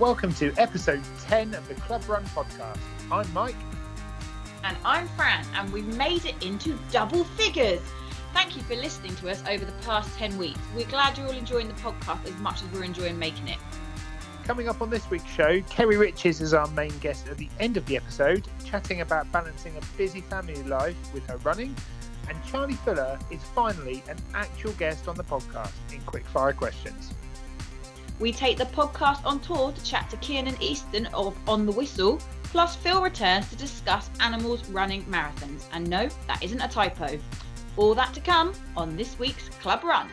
Welcome to episode 10 of the Club Run podcast. I'm Mike. And I'm Fran, and we've made it into double figures. Thank you for listening to us over the past 10 weeks. We're glad you're all enjoying the podcast as much as we're enjoying making it. Coming up on this week's show, Kerry Riches is our main guest at the end of the episode, chatting about balancing a busy family life with her running. And Charlie Fuller is finally an actual guest on the podcast in quickfire questions. We take the podcast on tour to chat to Kiernan Easton of On the Whistle, plus Phil returns to discuss animals running marathons. And no, that isn't a typo. All that to come on this week's Club Run.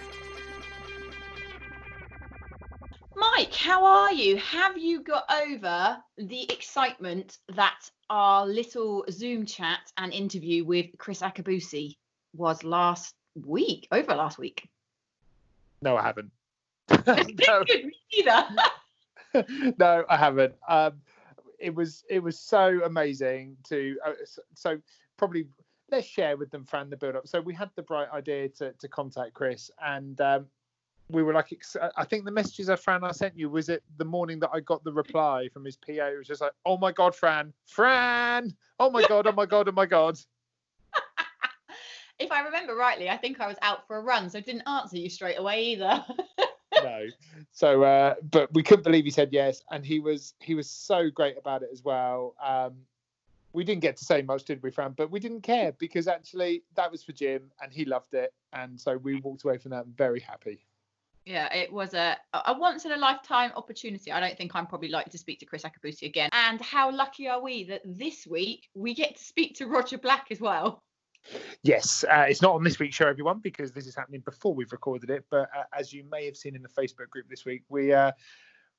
Mike, how are you? Have you got over the excitement that our little Zoom chat and interview with Kriss Akabusi was last week, over last week? No, I haven't. no. either. no, I haven't. Um, it was it was so amazing to uh, so probably let's share with them Fran the build up. So we had the bright idea to to contact Chris and um, we were like I think the messages of Fran I sent you was it the morning that I got the reply from his PA. It was just like, oh my god, Fran, Fran, oh my god, oh my god, oh my god. if I remember rightly, I think I was out for a run, so didn't answer you straight away either. No. So, uh, but we couldn't believe he said yes, and he was he was so great about it as well. Um, we didn't get to say much, did we, Fran? But we didn't care because actually that was for Jim, and he loved it, and so we walked away from that very happy. Yeah, it was a a once in a lifetime opportunity. I don't think I'm probably likely to speak to Kriss Akabusi again. And how lucky are we that this week we get to speak to Roger Black as well? Yes, uh, it's not on this week's show, everyone, because this is happening before we've recorded it. But uh, as you may have seen in the Facebook group this week, we uh,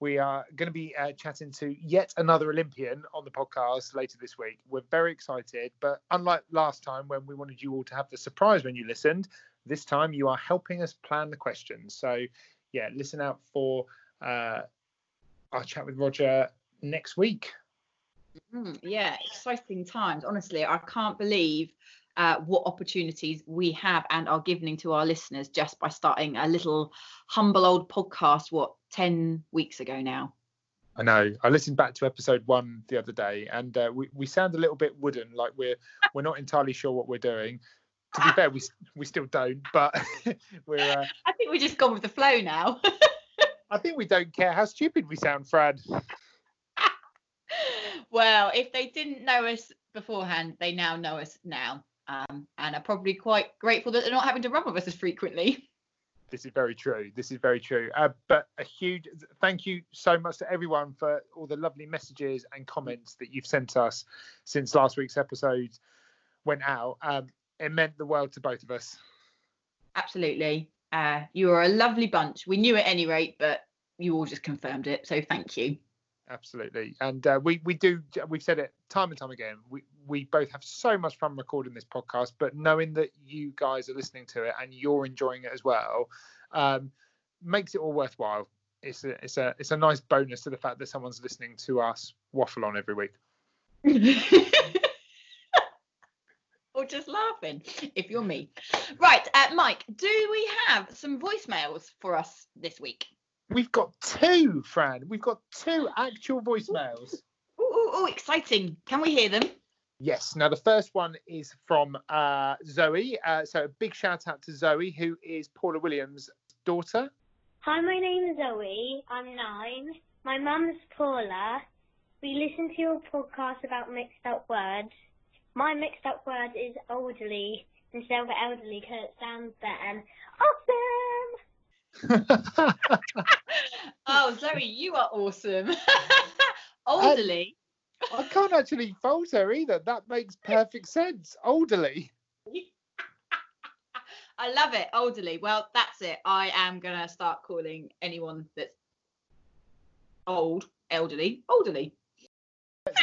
we are going to be uh, chatting to yet another Olympian on the podcast later this week. We're very excited, but unlike last time when we wanted you all to have the surprise when you listened, this time you are helping us plan the questions. So yeah, listen out for uh, our chat with Roger next week. Mm, yeah, exciting times. Honestly, I can't believe uh, what opportunities we have and are giving to our listeners just by starting a little humble old podcast, what, 10 weeks ago now? I know. I listened back to episode one the other day, and uh, we we sound a little bit wooden, like we're we're not entirely sure what we're doing. To be fair, we we still don't, but we're. Uh, I think we're just gone with the flow now. I think we don't care how stupid we sound, Fred. well, if they didn't know us beforehand, they now know us now um, and are probably quite grateful that they're not having to run with us as frequently. This is very true. This is very true. Uh, but a huge thank you so much to everyone for all the lovely messages and comments that you've sent us since last week's episode went out. Um, it meant the world to both of us. Absolutely. Uh, you are a lovely bunch. We knew at any rate, but you all just confirmed it. So thank you absolutely. And uh, we we do we've said it time and time again. We we both have so much fun recording this podcast, but knowing that you guys are listening to it and you're enjoying it as well, um, makes it all worthwhile. It's a it's a it's a nice bonus to the fact that someone's listening to us waffle on every week. or just laughing if you're me. Right, uh, Mike, do we have some voicemails for us this week? We've got two, Fran. We've got two actual voicemails. Oh, exciting. Can we hear them? Yes. Now, the first one is from uh, Zoe. Uh, so, a big shout out to Zoe, who is Paula Williams' daughter. Hi, my name is Zoe. I'm nine. My mum's Paula. We listen to your podcast about mixed up words. My mixed up word is elderly instead of elderly because it sounds better. Awesome! oh, Zoe, you are awesome. Elderly. I can't actually fault her either. That makes perfect sense. Elderly. I love it. Elderly. Well, that's it. I am going to start calling anyone that's old, elderly, elderly.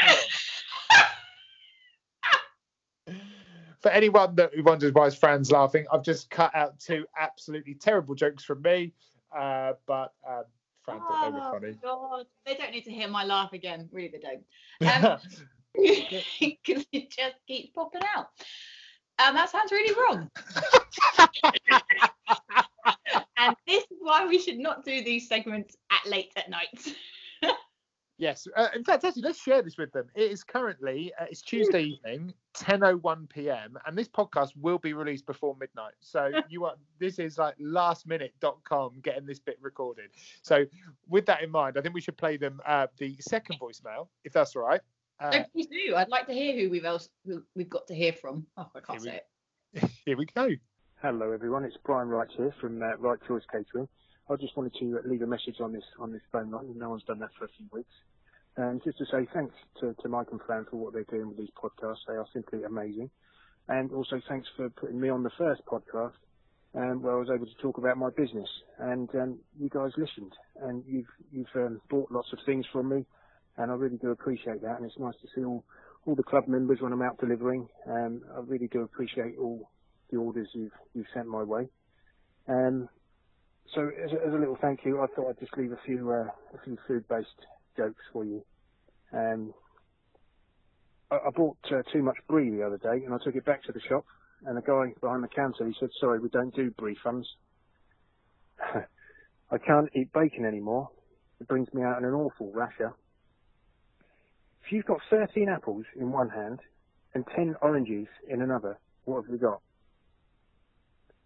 for anyone that wonders why his friend's laughing, I've just cut out two absolutely terrible jokes from me. Uh, but um, Fran thought they were funny. God, they don't need to hear my laugh again. Really, they don't. Um, because it just keeps popping out. And that sounds really wrong. and this is why we should not do these segments at late at night. Yes. Uh, in fact, actually, let's share this with them. It is currently uh, it's Tuesday evening, 10:01 p.m., and this podcast will be released before midnight. So you are this is like lastminute.com getting this bit recorded. So with that in mind, I think we should play them uh, the second voicemail, if that's all right. Uh, no, please do. I'd like to hear who we've else who we've got to hear from. Oh, I can't say we, it. Here we go. Hello, everyone. It's Brian Wright here from uh, Right Choice Catering. I just wanted to leave a message on this on this phone line. No one's done that for a few weeks. And just to say thanks to, to Mike and Fran for what they're doing with these podcasts. They are simply amazing. And also thanks for putting me on the first podcast um, where I was able to talk about my business. And um, you guys listened and you've you've um, bought lots of things from me, and I really do appreciate that. And it's nice to see all all the club members when I'm out delivering. Um, I really do appreciate all the orders you've you've sent my way. Um, so as a, as a, little thank you, I thought I'd just leave a few uh, a few food-based jokes for you. Um, I, I bought uh, too much brie the other day, and I took it back to the shop, and the guy behind the counter he said, "Sorry, we don't do brie funds." I can't eat bacon anymore. It brings me out in an awful rasher. If you've got 13 apples in one hand and 10 oranges in another, what have you got?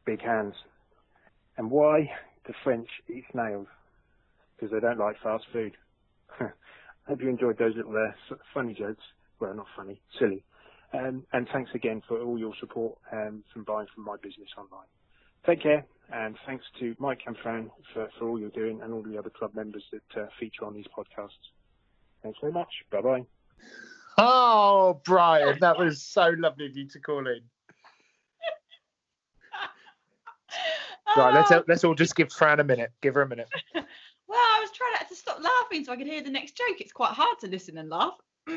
Big hands. And why the French eat snails because they don't like fast food. I hope you enjoyed those little uh, funny jokes. Well, not funny, silly. Um, and thanks again for all your support um, from buying from my business online. Take care, and thanks to Mike and Fran for, for all you're doing and all the other club members that uh, feature on these podcasts. Thanks very much. Bye bye. Oh, Brian, that was so lovely of you to call in. Right, let's oh. let's all just give Fran a minute. Give her a minute. well, I was trying to stop laughing so I could hear the next joke. It's quite hard to listen and laugh.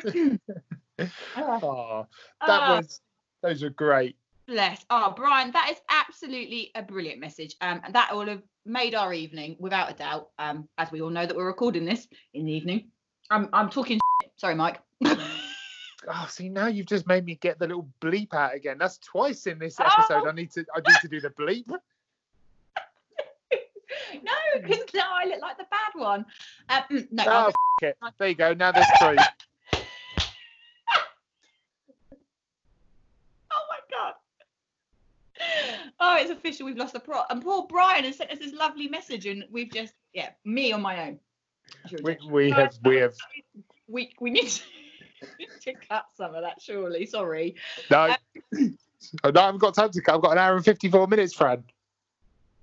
oh, that uh, was those are great. Bless. Oh, Brian, that is absolutely a brilliant message. Um, and that will have made our evening without a doubt. Um, as we all know that we're recording this in the evening. I'm I'm talking. Shit. Sorry, Mike. oh, see now you've just made me get the little bleep out again. That's twice in this episode. Oh. I need to I need to do the bleep. No, because now I look like the bad one. Um, no, oh, it. there you go. Now there's three. oh my god. Oh, it's official. We've lost the plot. And poor Brian has sent us this lovely message, and we've just, yeah, me on my own. We, we have, we have. We we need to, to cut some of that, surely. Sorry. No, um, no, I haven't got time to cut. I've got an hour and fifty-four minutes, Fran.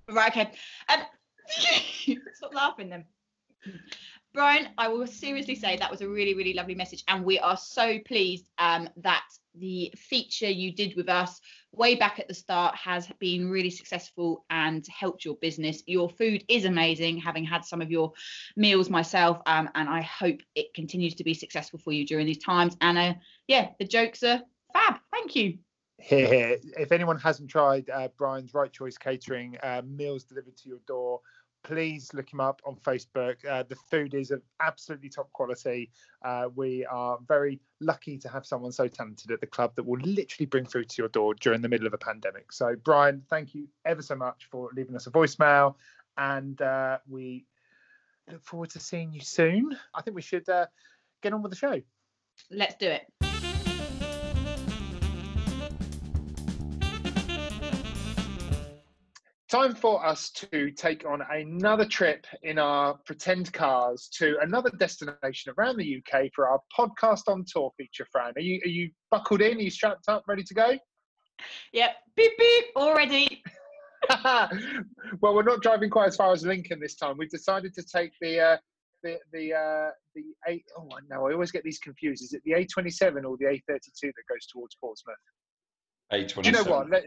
Right. Okay. Um, Stop laughing then. Brian, I will seriously say that was a really, really lovely message. And we are so pleased um, that the feature you did with us way back at the start has been really successful and helped your business. Your food is amazing, having had some of your meals myself. Um, and I hope it continues to be successful for you during these times. And uh, yeah, the jokes are fab. Thank you. Here, here. if anyone hasn't tried uh, Brian's Right Choice Catering, uh, meals delivered to your door please look him up on Facebook. Uh, the food is of absolutely top quality. Uh, we are very lucky to have someone so talented at the club that will literally bring food to your door during the middle of a pandemic. So, Brian, thank you ever so much for leaving us a voicemail, and uh, we look forward to seeing you soon. I think we should uh, get on with the show. Let's do it. Time for us to take on another trip in our pretend cars to another destination around the UK for our podcast on tour feature. Fran, are you are you buckled in? Are you strapped up, ready to go? Yep, beep beep, already. well, we're not driving quite as far as Lincoln this time. We've decided to take the uh, the the uh, the eight. Oh no, I always get these confused. Is it the A27 or the A32 that goes towards Portsmouth? A27. Do you know what? Let,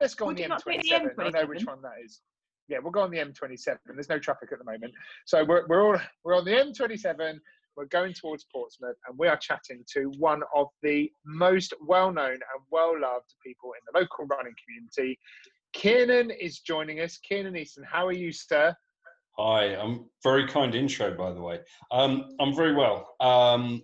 Let's go on the M27. the M27. I know which one that is. Yeah, we'll go on the M27. There's no traffic at the moment, so we're we're all we're on the M27. We're going towards Portsmouth, and we are chatting to one of the most well-known and well-loved people in the local running community. Kiernan is joining us. Kiernan Easton, how are you, sir? Hi, I'm very kind intro, by the way. Um, I'm very well. Um,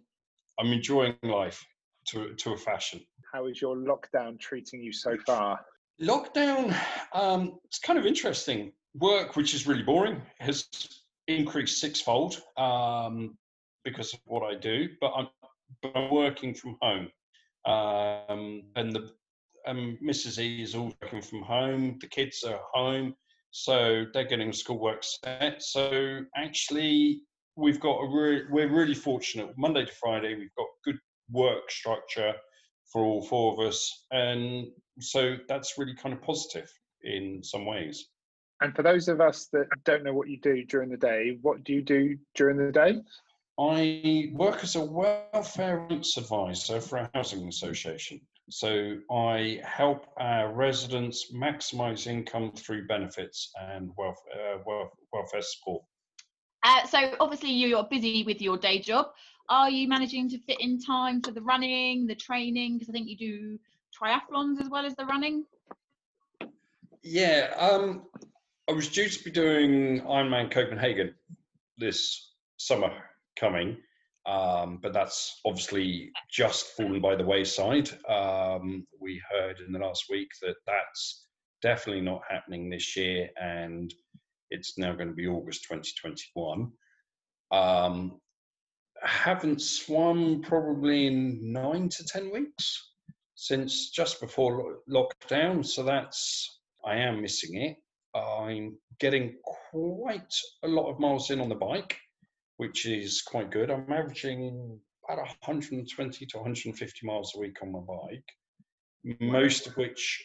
I'm enjoying life to to a fashion. How is your lockdown treating you so far? Lockdown, um, it's kind of interesting. Work, which is really boring, has increased sixfold. Um, because of what I do, but I'm, but I'm working from home. Um, and the um, Mrs. E is all working from home. The kids are home, so they're getting schoolwork set. So actually, we've got a re- we're really fortunate. Monday to Friday, we've got good work structure for all four of us, and so that's really kind of positive in some ways. And for those of us that don't know what you do during the day, what do you do during the day? I work as a welfare rights advisor for a housing association. So I help our residents maximise income through benefits and welfare, uh, welfare support. Uh, so obviously you're busy with your day job. Are you managing to fit in time for the running, the training? Because I think you do triathlons as well as the running. Yeah, um, I was due to be doing Ironman Copenhagen this summer coming, um, but that's obviously just fallen by the wayside. Um, we heard in the last week that that's definitely not happening this year, and it's now going to be August 2021. Um, haven't swum probably in nine to ten weeks since just before lockdown, so that's I am missing it. I'm getting quite a lot of miles in on the bike, which is quite good. I'm averaging about 120 to 150 miles a week on my bike, most of which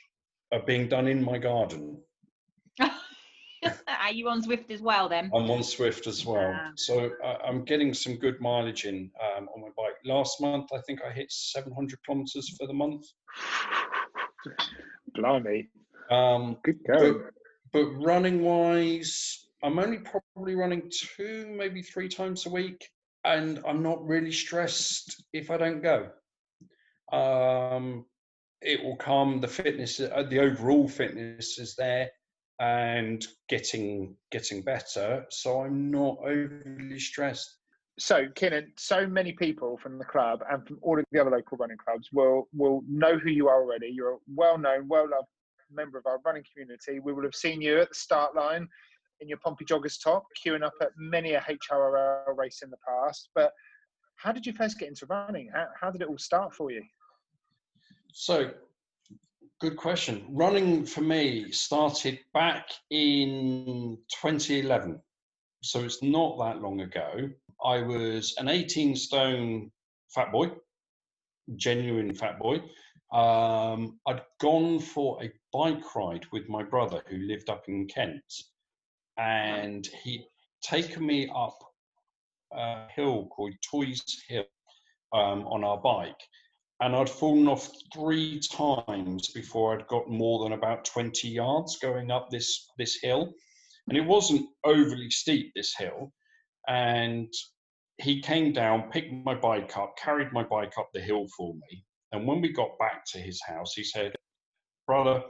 are being done in my garden. are you on Zwift as well then? I'm on Zwift as well. Yeah. So uh, I'm getting some good mileage in um, on my bike. Last month, I think I hit 700 kilometers for the month. Blimey. Um, good go but running wise, I'm only probably running two, maybe three times a week, and I'm not really stressed if I don't go. Um, it will come. The fitness, uh, the overall fitness is there, and getting getting better. So I'm not overly stressed. So, Kiernan, so many people from the club and from all of the other local running clubs will will know who you are already. You're a well known, well loved member of our running community, we will have seen you at the start line in your Pompey Joggers top, queuing up at many a HRL race in the past. But how did you first get into running? How, how did it all start for you? So, good question. Running for me started back in 2011. So it's not that long ago. I was an 18 stone fat boy, genuine fat boy. Um, I'd gone for a bike ride with my brother who lived up in Kent, and he'd taken me up a hill called Toys Hill um, on our bike. And I'd fallen off three times before I'd got more than about 20 yards going up this, this hill. And it wasn't overly steep, this hill. And he came down, picked my bike up, carried my bike up the hill for me. And when we got back to his house, he said, Brother,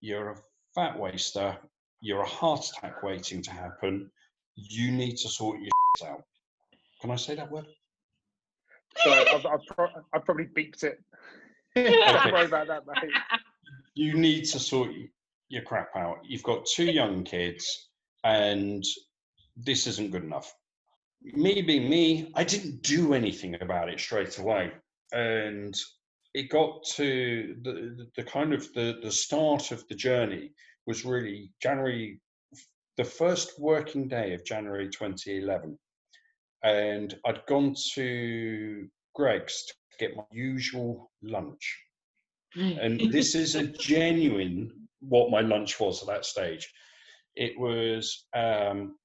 you're a fat waster, you're a heart attack waiting to happen, you need to sort your out. Can I say that word? Sorry, I've, I've, pro- I've probably beeped it. Don't worry about that, mate. You need to sort your crap out. You've got two young kids, and this isn't good enough. Me being me, I didn't do anything about it straight away and it got to the, the kind of the, the start of the journey was really January, the first working day of January 2011. And I'd gone to Greggs to get my usual lunch. And this is a genuine what my lunch was at that stage. It was um,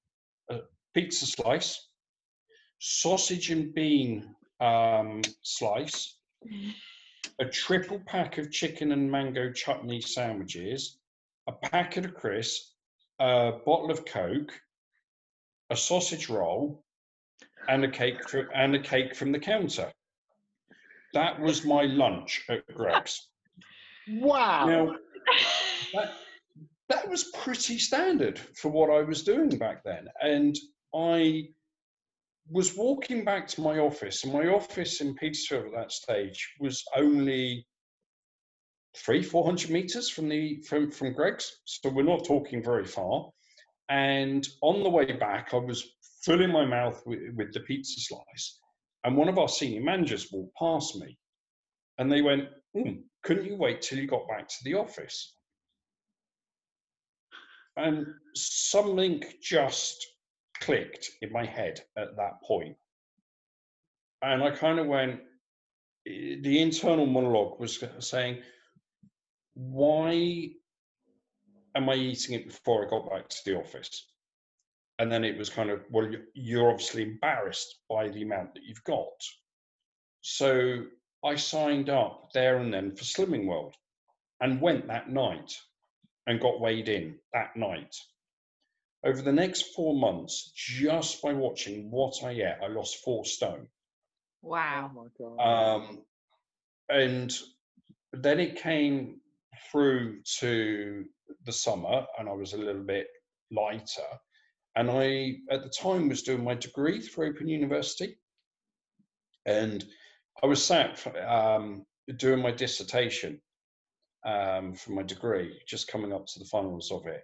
a pizza slice, sausage and bean um, slice, a triple pack of chicken and mango chutney sandwiches, a packet of crisps, a bottle of Coke, a sausage roll, and a cake for, and a cake from the counter. That was my lunch at Greggs. Wow. Now, that, that was pretty standard for what I was doing back then. And I was walking back to my office, and my office in Petersfield at that stage was only three, four hundred meters from the from from Greggs. so we're not talking very far. And on the way back, I was full in my mouth with, with the pizza slice. And one of our senior managers walked past me and they went, "Hmm, Couldn't you wait till you got back to the office? And something just clicked in my head at that point. And I kind of went, eh, the internal monologue was saying, Why am I eating it before I got back to the office? And then it was kind of, well, you- you're obviously embarrassed by the amount that you've got. So I signed up there and then for Slimming World and went that night and got weighed in that night. Over the next four months, just by watching what I ate, I lost four stone. Oh Wow. my. Um, and then it came through to the summer, and I was a little bit lighter. And I, at the time, was doing my degree through Open University, and I was sat um, doing my dissertation um, for my degree, just coming up to the finals of it,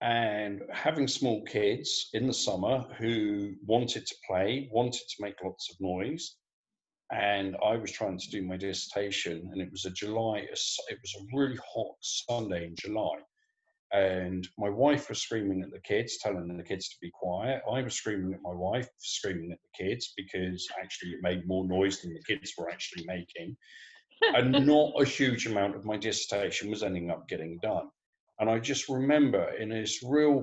and having small kids in the summer who wanted to play, wanted to make lots of noise, and I was trying to do my dissertation, and it was a July. It was a really hot Sunday in July, and my wife was screaming at the kids, telling the kids to be quiet. I was screaming at my wife, screaming at the kids because actually it made more noise than the kids were actually making, and not a huge amount of my dissertation was ending up getting done. And I just remember in this real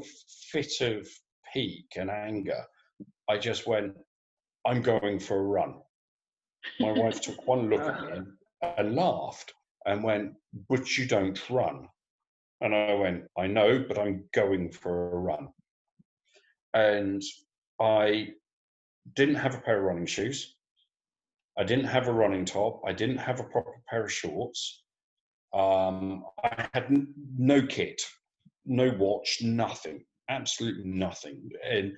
fit of pique and anger, I just went, "I'm going for a run." My wife took one look at me and, and laughed and went, But you don't run. And I went, I know, but I'm going for a run. And I didn't have a pair of running shoes. I didn't have a running top. I didn't have a proper pair of shorts. Um, I had no kit, no watch, nothing, absolutely nothing. And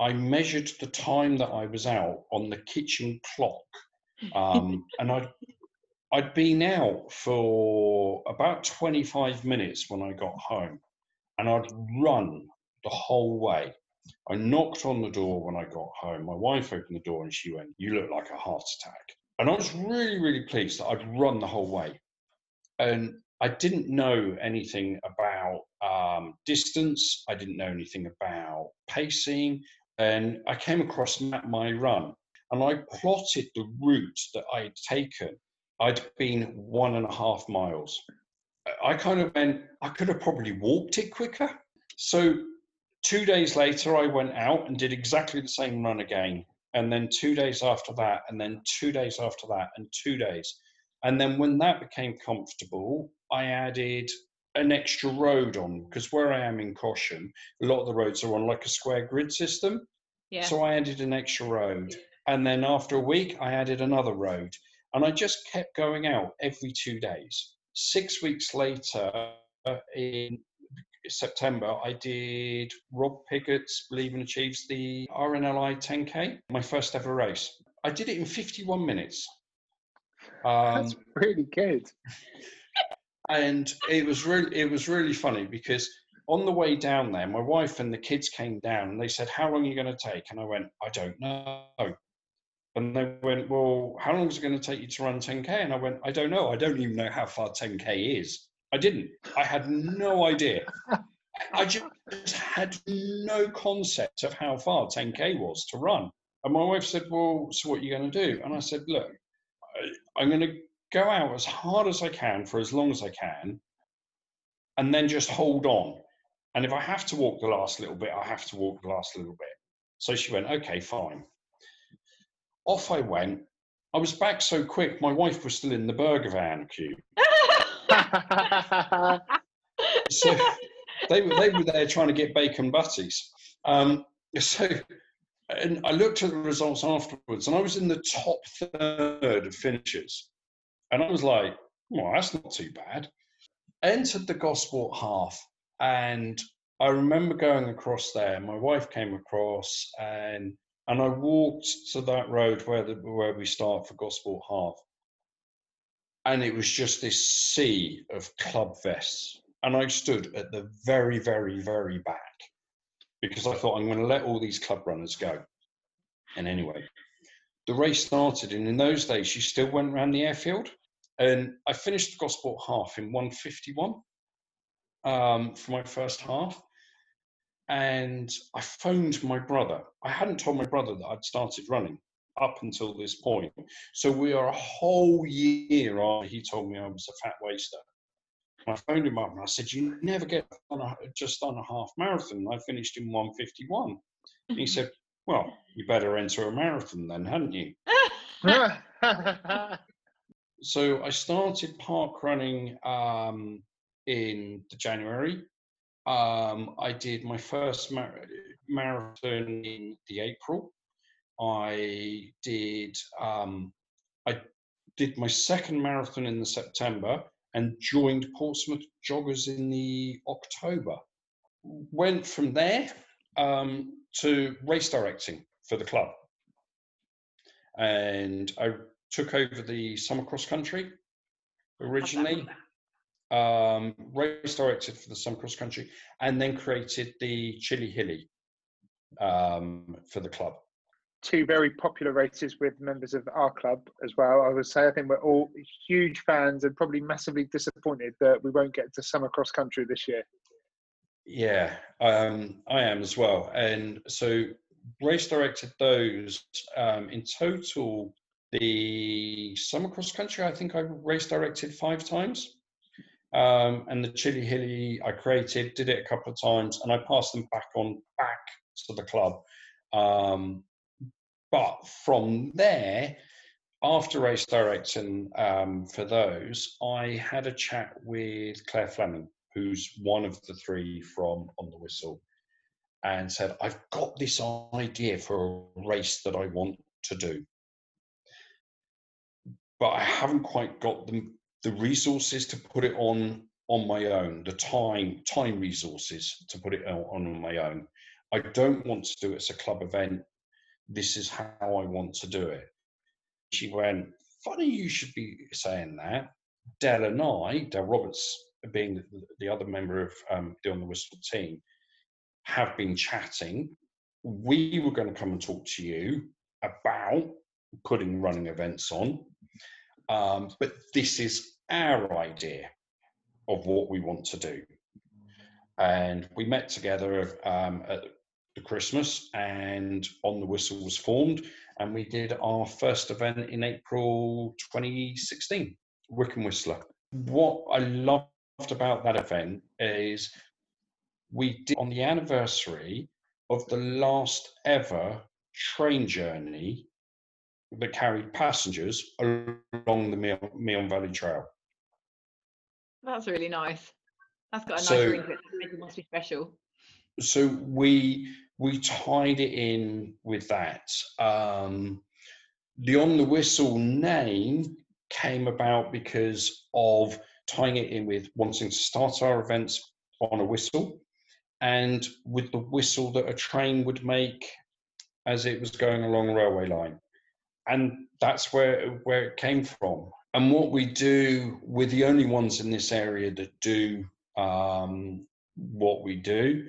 I measured the time that I was out on the kitchen clock um, and I'd I'd been out for about 25 minutes when I got home, and I'd run the whole way. I knocked on the door when I got home. My wife opened the door and she went, "You look like a heart attack." And I was really, really pleased that I'd run the whole way. And I didn't know anything about um, distance. I didn't know anything about pacing. And I came across my, my run and I plotted the route that I'd taken. I'd been one and a half miles. I kind of went, I could have probably walked it quicker. So two days later, I went out and did exactly the same run again. And then two days after that, and then two days after that, and two days. And then when that became comfortable, I added an extra road on because where I am in Caution, a lot of the roads are on like a square grid system. Yeah. So I added an extra road. And then after a week, I added another road. And I just kept going out every two days. Six weeks later, in September, I did Rob Piggott's Believe and Achieves the RNLI 10K, my first ever race. I did it in 51 minutes. Um, That's really good. and it was really it was really funny because on the way down there my wife and the kids came down and they said how long are you going to take and i went i don't know and they went well how long is it going to take you to run 10k and i went i don't know. I don't even know how far 10k is. I didn't. I had no idea. I just had no concept of how far 10k was to run. And my wife said well so what are you going to do? And i said look i'm going to go out as hard as I can for as long as I can, and then just hold on. And if I have to walk the last little bit, I have to walk the last little bit. So she went, okay, fine. Off I went. I was back so quick, my wife was still in the burger van queue. So they were, they were there trying to get bacon butties. Um, so, and I looked at the results afterwards, and I was in the top third of finishers. And I was like, well, that's not too bad. Entered the Gosport half, and I remember going across there. My wife came across, and and I walked to that road where the, where we start for Gosport half, and it was just this sea of club vests, and I stood at the very, very, very back because I thought I'm going to let all these club runners go. And anyway, the race started, and in those days, you still went around the airfield. And I finished the Gosport half in 151 um, for my first half. And I phoned my brother. I hadn't told my brother that I'd started running up until this point. So we are a whole year after he told me I was a fat waster. I phoned him up and I said, "You never get on a, just on a half marathon." I finished in 151. And he said, "Well, you better enter a marathon then, hadn't you?" so I started park running um, in the January. Um, I did my first mar- marathon in the April. I did um, I did my second marathon in the September and joined Portsmouth Joggers in the October. Went from there um, to race directing for the club, and I took over the summer cross country originally. Um, race directed for the summer cross country, and then created the Chili Hilly um, for the club two very popular races with members of our club as well. I would say I think we're all huge fans and probably massively disappointed that we won't get to summer cross country this year. Yeah, um, I am as well. And so race directed those um, in total. The summer cross country, I think I race directed five times. Um, and the Chili Hilly, I created, did it a couple of times, and I passed them back on back to the club. Um, but from there, after race directing um, for those, I had a chat with Claire Fleming, who's one of the three from On the Whistle, and said, I've got this idea for a race that I want to do. But I haven't quite got the, the resources to put it on on my own, the time time resources to put it on, on my own. I don't want to do it as a club event this is how I want to do it. She went, funny you should be saying that. Dell and I, Dell Roberts being the, the other member of um, the On the Whistle team, have been chatting. We were going to come and talk to you about putting running events on, um, but this is our idea of what we want to do. And we met together um, at the Christmas, and On the Whistle was formed, and we did our first event in April 2016, Wickham Whistler. What I loved about that event is we did on the anniversary of the last ever train journey that carried passengers along the Meon Valley Trail. That's really nice. That's got a nice so, ring to it. It must be special. So we we tied it in with that. Um, the On the Whistle name came about because of tying it in with wanting to start our events on a whistle and with the whistle that a train would make as it was going along a railway line. And that's where, where it came from. And what we do, we're the only ones in this area that do um, what we do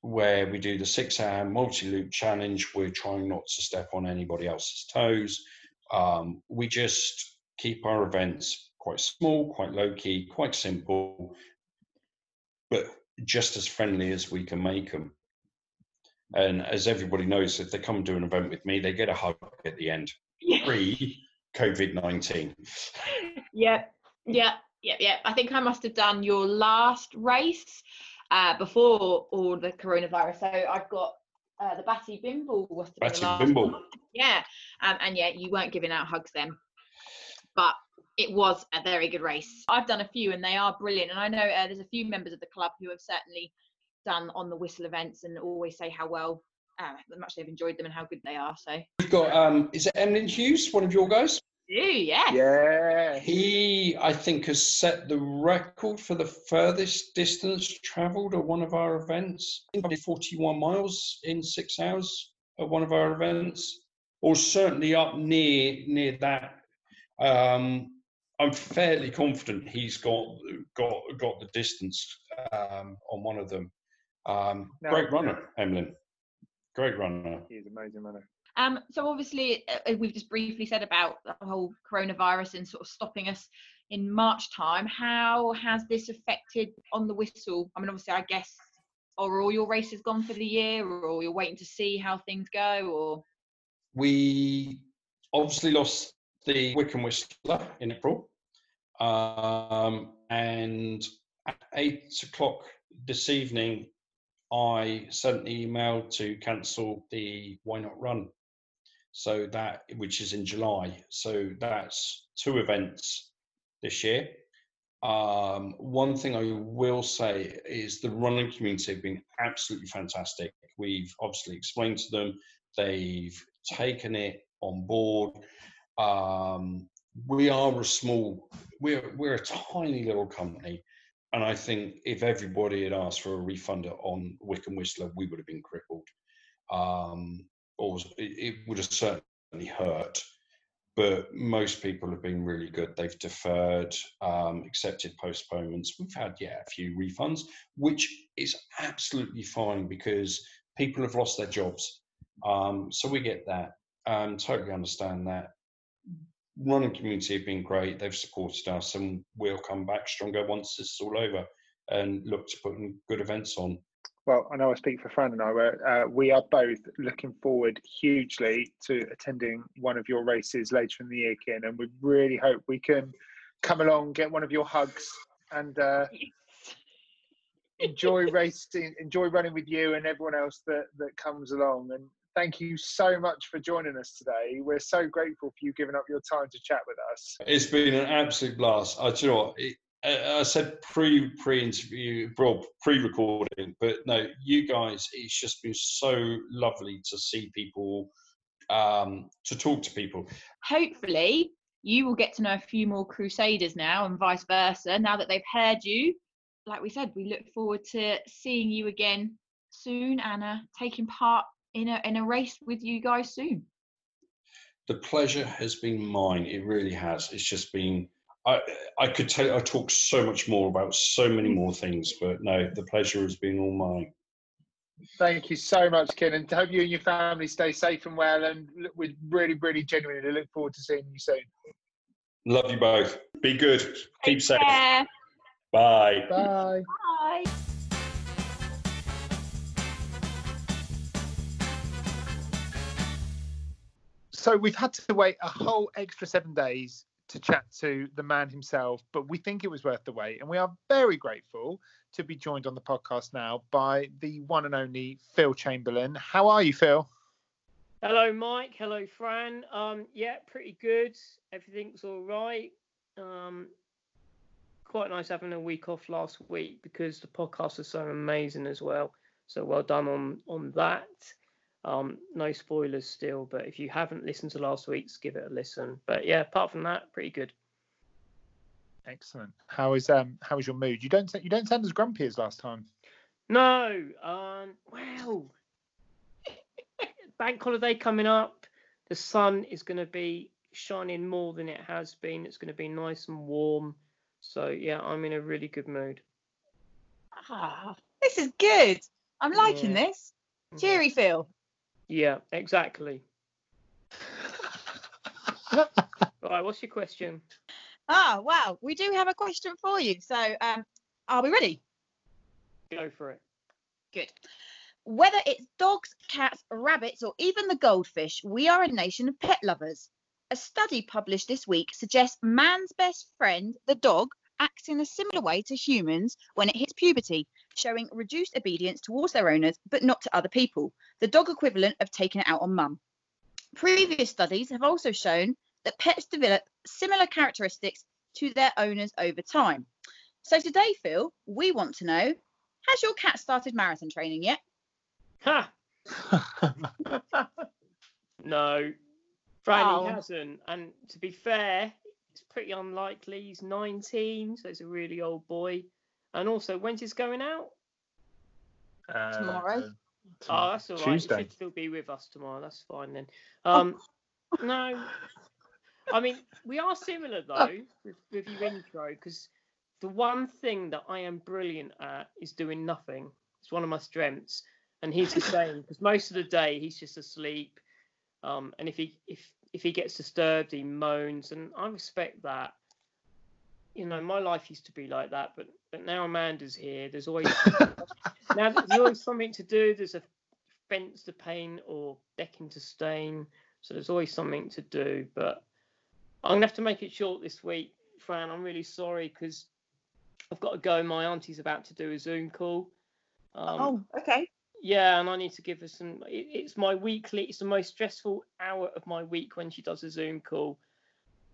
where we do the six hour multi loop challenge. We're trying not to step on anybody else's toes. Um, we just keep our events quite small, quite low key, quite simple, but just as friendly as we can make them. And as everybody knows, if they come do an event with me, they get a hug at the end, pre COVID 19. Yeah, yeah, yeah, yeah. I think I must have done your last race uh, before all the coronavirus. So I've got uh, the Batty Bimble was the Batty Bimble. One. Yeah, um, and yeah, you weren't giving out hugs then, but it was a very good race. I've done a few and they are brilliant, and I know uh, there's a few members of the club who have certainly done on the whistle events and always say how well. Uh, much they've enjoyed them and how good they are. So we've got um, is it Emlyn Hughes, one of your guys? Yeah. Yeah. He, I think, has set the record for the furthest distance travelled at one of our events. I think 41 miles in six hours at one of our events, or certainly up near near that. Um, I'm fairly confident he's got got got the distance um, on one of them. Um, No, great no. runner, Emlyn. Great runner. He's is amazing, man. Um, so obviously, uh, we've just briefly said about the whole coronavirus and sort of stopping us in March time. How has this affected on the whistle? I mean, obviously, I guess, are all your races gone for the year, or you're waiting to see how things go, or We obviously lost the Wickham Whistler in April. Um, and at eight o'clock this evening, I sent the email to cancel the Why Not Run. So that, which is in July. So that's two events this year. Um, one thing I will say is the running community have been absolutely fantastic. We've obviously explained to them, they've taken it on board. Um, we are a small, we're we're a tiny little company, and I think if everybody had asked for a refund on Wickham Whistler, we would have been crippled, um, it, would have certainly hurt. But most people have been really good. They've deferred, um, accepted postponements. We've had yeah a few refunds, which is absolutely fine because people have lost their jobs. Um, so we get that. Um, totally understand that running community have been great. They've supported us, and we'll come back stronger once this is all over and look to putting good events on. Well, I know I speak for Fran and I. Where uh, we are both looking forward hugely to attending one of your races later in the year, Ken, and we really hope we can come along, get one of your hugs, and uh, enjoy racing, enjoy running with you and everyone else that that comes along. And thank you so much for joining us today. We're so grateful for you giving up your time to chat with us. It's been an absolute blast. I, do you what? It, I I said pre pre interview, well, pre recording, but no, you guys, it's just been so lovely to see people, um, to talk to people. hopefully you will get to know a few more crusaders now and vice versa now that they've heard you like we said we look forward to seeing you again soon anna taking part in a in a race with you guys soon The pleasure has been mine. It really has. It's just been. I I could tell. I talk so much more about so many more things, but no, the pleasure has been all mine. Thank you so much, Ken, and to hope you and your family stay safe and well. And look, we really, really genuinely look forward to seeing you soon. Love you both. Be good. Keep safe. yeah Bye. Bye. bye So we've had to wait a whole extra seven days to chat to the man himself, but we think it was worth the wait. And we are very grateful to be joined on the podcast now by the one and only Phil Chamberlain. How are you, Phil? Hello, Mike. Hello, Fran. Um, yeah, pretty good. Everything's all right. Um, quite nice having a week off last week because the podcast was so amazing as well. So well done on on that. Um, no spoilers still, but if you haven't listened to last week's, give it a listen. But yeah, apart from that, pretty good. Excellent. How is um how is your mood? You don't you don't sound as grumpy as last time. No, um, well, bank holiday coming up. The sun is going to be shining more than it has been. It's going to be nice and warm. So yeah, I'm in a really good mood. ah, this is good i'm liking Yeah. this Mhm. cheery phil Yeah, exactly. Right, what's your question? ah wow we do have a question for you so um are we ready Go for it. Good. Whether it's dogs, cats, rabbits, or even the goldfish, we are a nation of pet lovers. A study published this week suggests man's best friend, the dog, acts in a similar way to humans when it hits puberty, showing reduced obedience towards their owners but not to other people, the dog equivalent of taking it out on mum. Previous studies have also shown that pets develop similar characteristics to their owners over time. So today, Phil, we want to know has your cat started marathon training yet? Ha! No, Fran, Oh. hasn't. And to be fair, it's pretty unlikely. He's 19, so he's a really old boy. And also, when's his going out? Tomorrow. Oh, that's all right. He Tuesday. should still be with us tomorrow. That's fine then. Um, no, I mean we are similar though with, with your intro because the one thing that I am brilliant at is doing nothing. It's It's one of my strengths, and he's the same because most of the day he's just asleep. Um, and if he if if he gets disturbed, he moans, and I respect that. You know, my life used to be like that, but but now Amanda's here. There's always now there's always something to do. There's a fence to paint or decking to stain, so there's always something to do. But I'm gonna have to make it short this week, Fran. I'm really sorry because I've got to go. My auntie's about to do a Zoom call. Um, oh, okay. yeah, and I need to give her some. It, it's my weekly. It's the most stressful hour of my week when she does a Zoom call,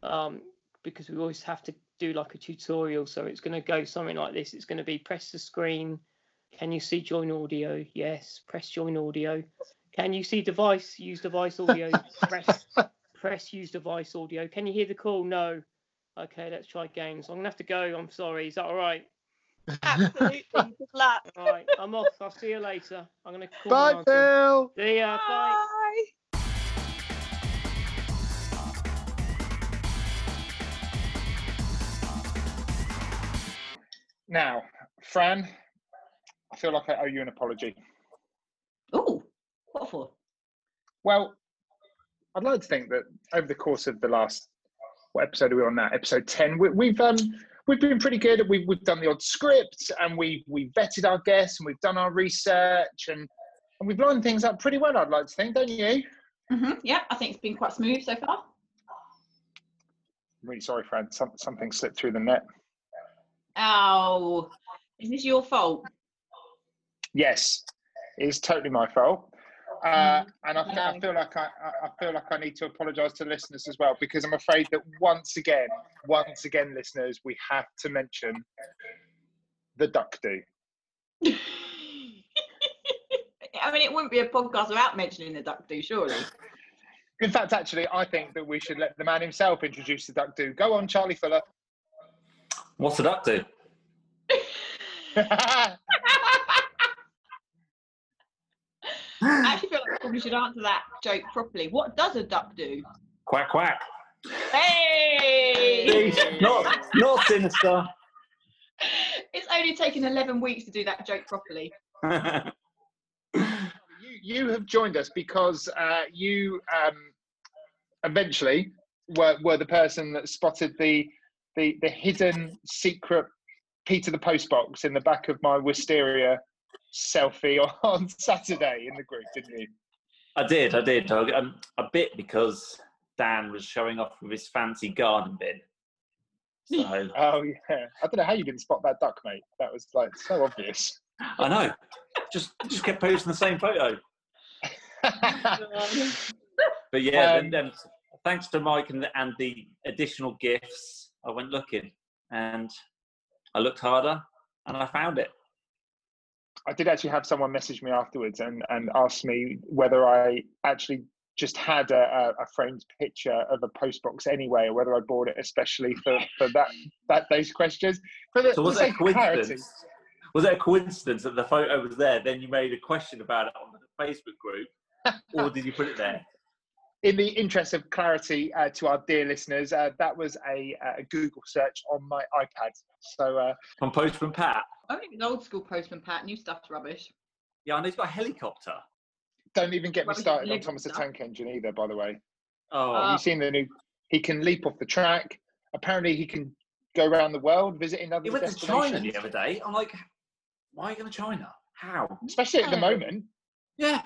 um, because we always have to do like a tutorial. So it's going to go something like this. It's going to be press the screen. Can you see join audio? Yes. Press join audio. Can you see device? Use device audio. press press use device audio. Can you hear the call? No. Okay, let's try games. I'm gonna have to go. I'm sorry. Is that all right? Absolutely. Good luck. All right. I'm off. I'll see you later. I'm gonna call Bye. Phil. See ya. Bye. Bye. Now, Fran, I feel like I owe you an apology. Oh, what for? Well, I'd like to think that over the course of the last what episode are we on now? Episode ten. We, we've um we've been pretty good. We've we've done the odd script and we we vetted our guests and we've done our research and and we've lined things up pretty well. I'd like to think, don't you? hmm Yeah, I think it's been quite smooth so far. I'm really sorry, Fran. Some, something slipped through the net. Oh, is this your fault? Yes, it's totally my fault. Uh, Mm, and I, fe- I feel like I, I I feel like I need to apologise to listeners as well because I'm afraid that once again, once again, listeners, we have to mention the duck do. I mean, it wouldn't be a podcast without mentioning the duck do, surely. In fact, actually, I think that we should let the man himself introduce the duck do. Go on, Charlie Fuller. What's it up to? I actually feel like I probably should answer that joke properly. What does a duck do? Quack quack. Hey! not not sinister. it's only taken 11 weeks to do that joke properly. you, you have joined us because uh, you um, eventually were, were the person that spotted the, the the hidden secret Peter the Postbox in the back of my wisteria selfie on Saturday in the group, didn't you? I did, I did. I, um, a bit because Dan was showing off with his fancy garden bin. So Oh yeah. I don't know how you didn't spot that duck, mate. That was like so obvious. I know. Just just kept posting the same photo. But yeah, Um, then, then thanks to Mike and, and the additional gifts, I went looking and I looked harder and I found it. I did actually have someone message me afterwards and, and ask me whether I actually just had a, a, framed picture of a postbox anyway, or whether I bought it especially for, for that that those questions. For the, So was it a clarity, coincidence? Was it a coincidence that the photo was there? Then you made a question about it on the Facebook group, or did you put it there? In the interest of clarity uh, to our dear listeners, uh, that was a, a Google search on my iPad. So uh, From Postman Pat. I think it's old school postman Pat. New stuff's rubbish. Yeah, and he's got a helicopter. don't even get me started on delivery Thomas the. Tank Engine either. By the way, Oh, have Uh, you seen the new? He can leap off the track. Apparently, he can go around the world visiting other he went to. China the other day. I'm like, why are you going to China? How? especially at the moment. Yeah,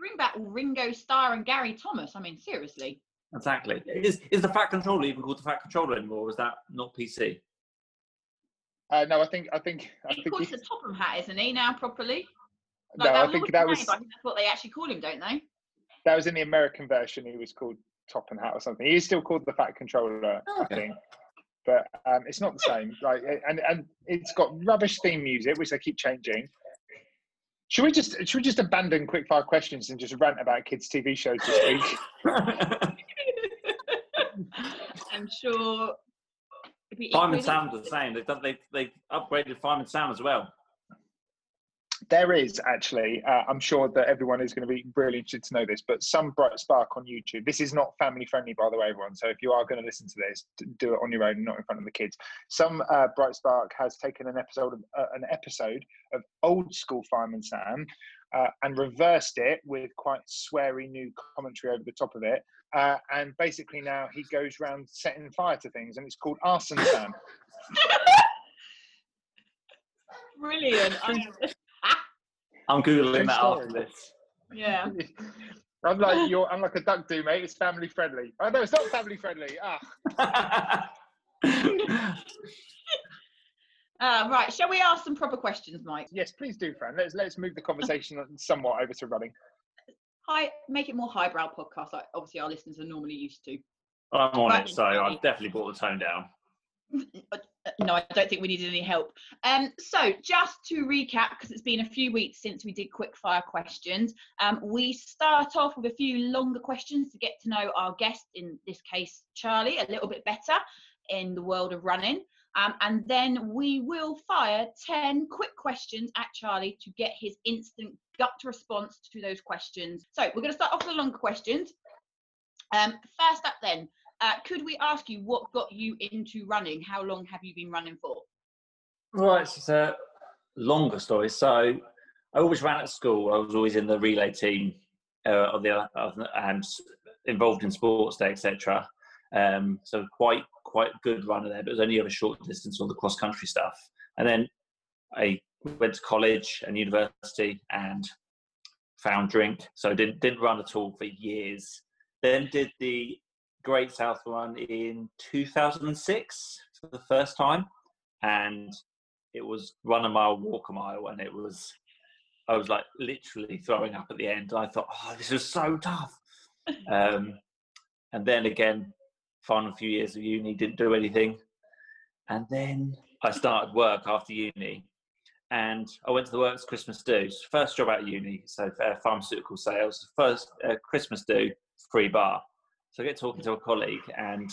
Bring back Ringo Starr and Gary Thomas. I mean, seriously. exactly. Is is the Fat Controller even called the Fat Controller anymore? Or is that not PC? Uh, no, I think I think I He think calls he, the Topham Hatt, isn't he, now properly? no, I think that his was name, I think that's what they actually call him, don't they? that was in the American version. He was called Top and Hat or something. He is still called the Fat Controller, I Okay. think, but um, it's not the same. Like, and and it's got rubbish theme music, which they keep changing. Should we just should we just abandon quickfire questions and just rant about kids' TV shows this week? I'm sure. it'd be Fireman Sam's the same. They've done they they upgraded Fireman Sam as well. There is actually, uh, I'm sure that everyone is going to be really interested to know this, but some Bright Spark on YouTube. This is not family friendly, by the way, everyone. So if you are going to listen to this, do it on your own, not in front of the kids. Some uh, Bright Spark has taken an episode of uh, an episode of old school Fireman Sam uh, and reversed it with quite sweary new commentary over the top of it. Uh, and basically now he goes around setting fire to things, and it's called Arson Sam. Brilliant. I'm googling that story. after this. yeah. I'm like you're. I'm like a duck do, mate. It's family friendly. Oh no, it's not family friendly. Ah, Uh, right. Shall we ask some proper questions, Mike? yes, please do, Fran. Let's let's move the conversation somewhat over to running. Hi. Make it more highbrow podcast, like obviously our listeners are normally used to. I'm on Right. it, so I've definitely brought the tone down. No, I don't think we needed any help. Um, so just to recap, because it's been a few weeks since we did quick fire questions, um, we start off with a few longer questions to get to know our guest, in this case Charlie, a little bit better in the world of running. Um, and then we will fire 10 quick questions at Charlie to get his instant gut response to those questions. So we're going to start off with the longer questions. Um, first up, then, uh, could we ask you what got you into running? How long have you been running for? Right, it's a longer story. So I always ran at school. I was always in the relay team uh, of the and involved in sports day, etc. Um, so quite quite good runner there, but it was only over short distance, all the cross country stuff. And then I went to college and university and found drink, so didn't didn't run at all for years. Then did the Great South Run in 2006 for the first time, and it was run a mile, walk a mile, and it was I was like literally throwing up at the end. I thought, oh, this is so tough. um, and then again, final few years of uni, didn't do anything, and then I started work after uni, and I went to the works Christmas do. First job out of uni, so uh, pharmaceutical sales. First uh, Christmas do, free bar. So I get talking to a colleague, and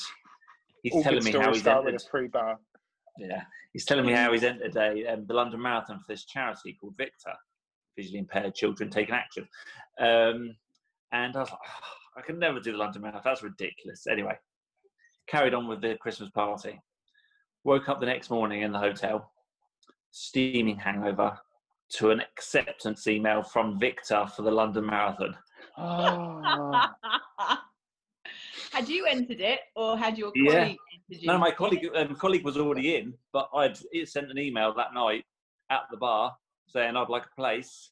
he's All telling me how he's start with entered. a pre-bar. Yeah, he's telling me how he's entered a, um, the London Marathon for this charity called VICTA, visually impaired children taking action. Um, and I was like, "Oh, I can never do the London Marathon. That's ridiculous. Anyway, carried on with the Christmas party. Woke up the next morning in the hotel, steaming hangover, to an acceptance email from VICTA for the London Marathon. Oh. had you entered it, or had your Yeah. colleague entered you? No, my colleague um, colleague was already in, but I'd it sent an email that night at the bar saying I'd like a place,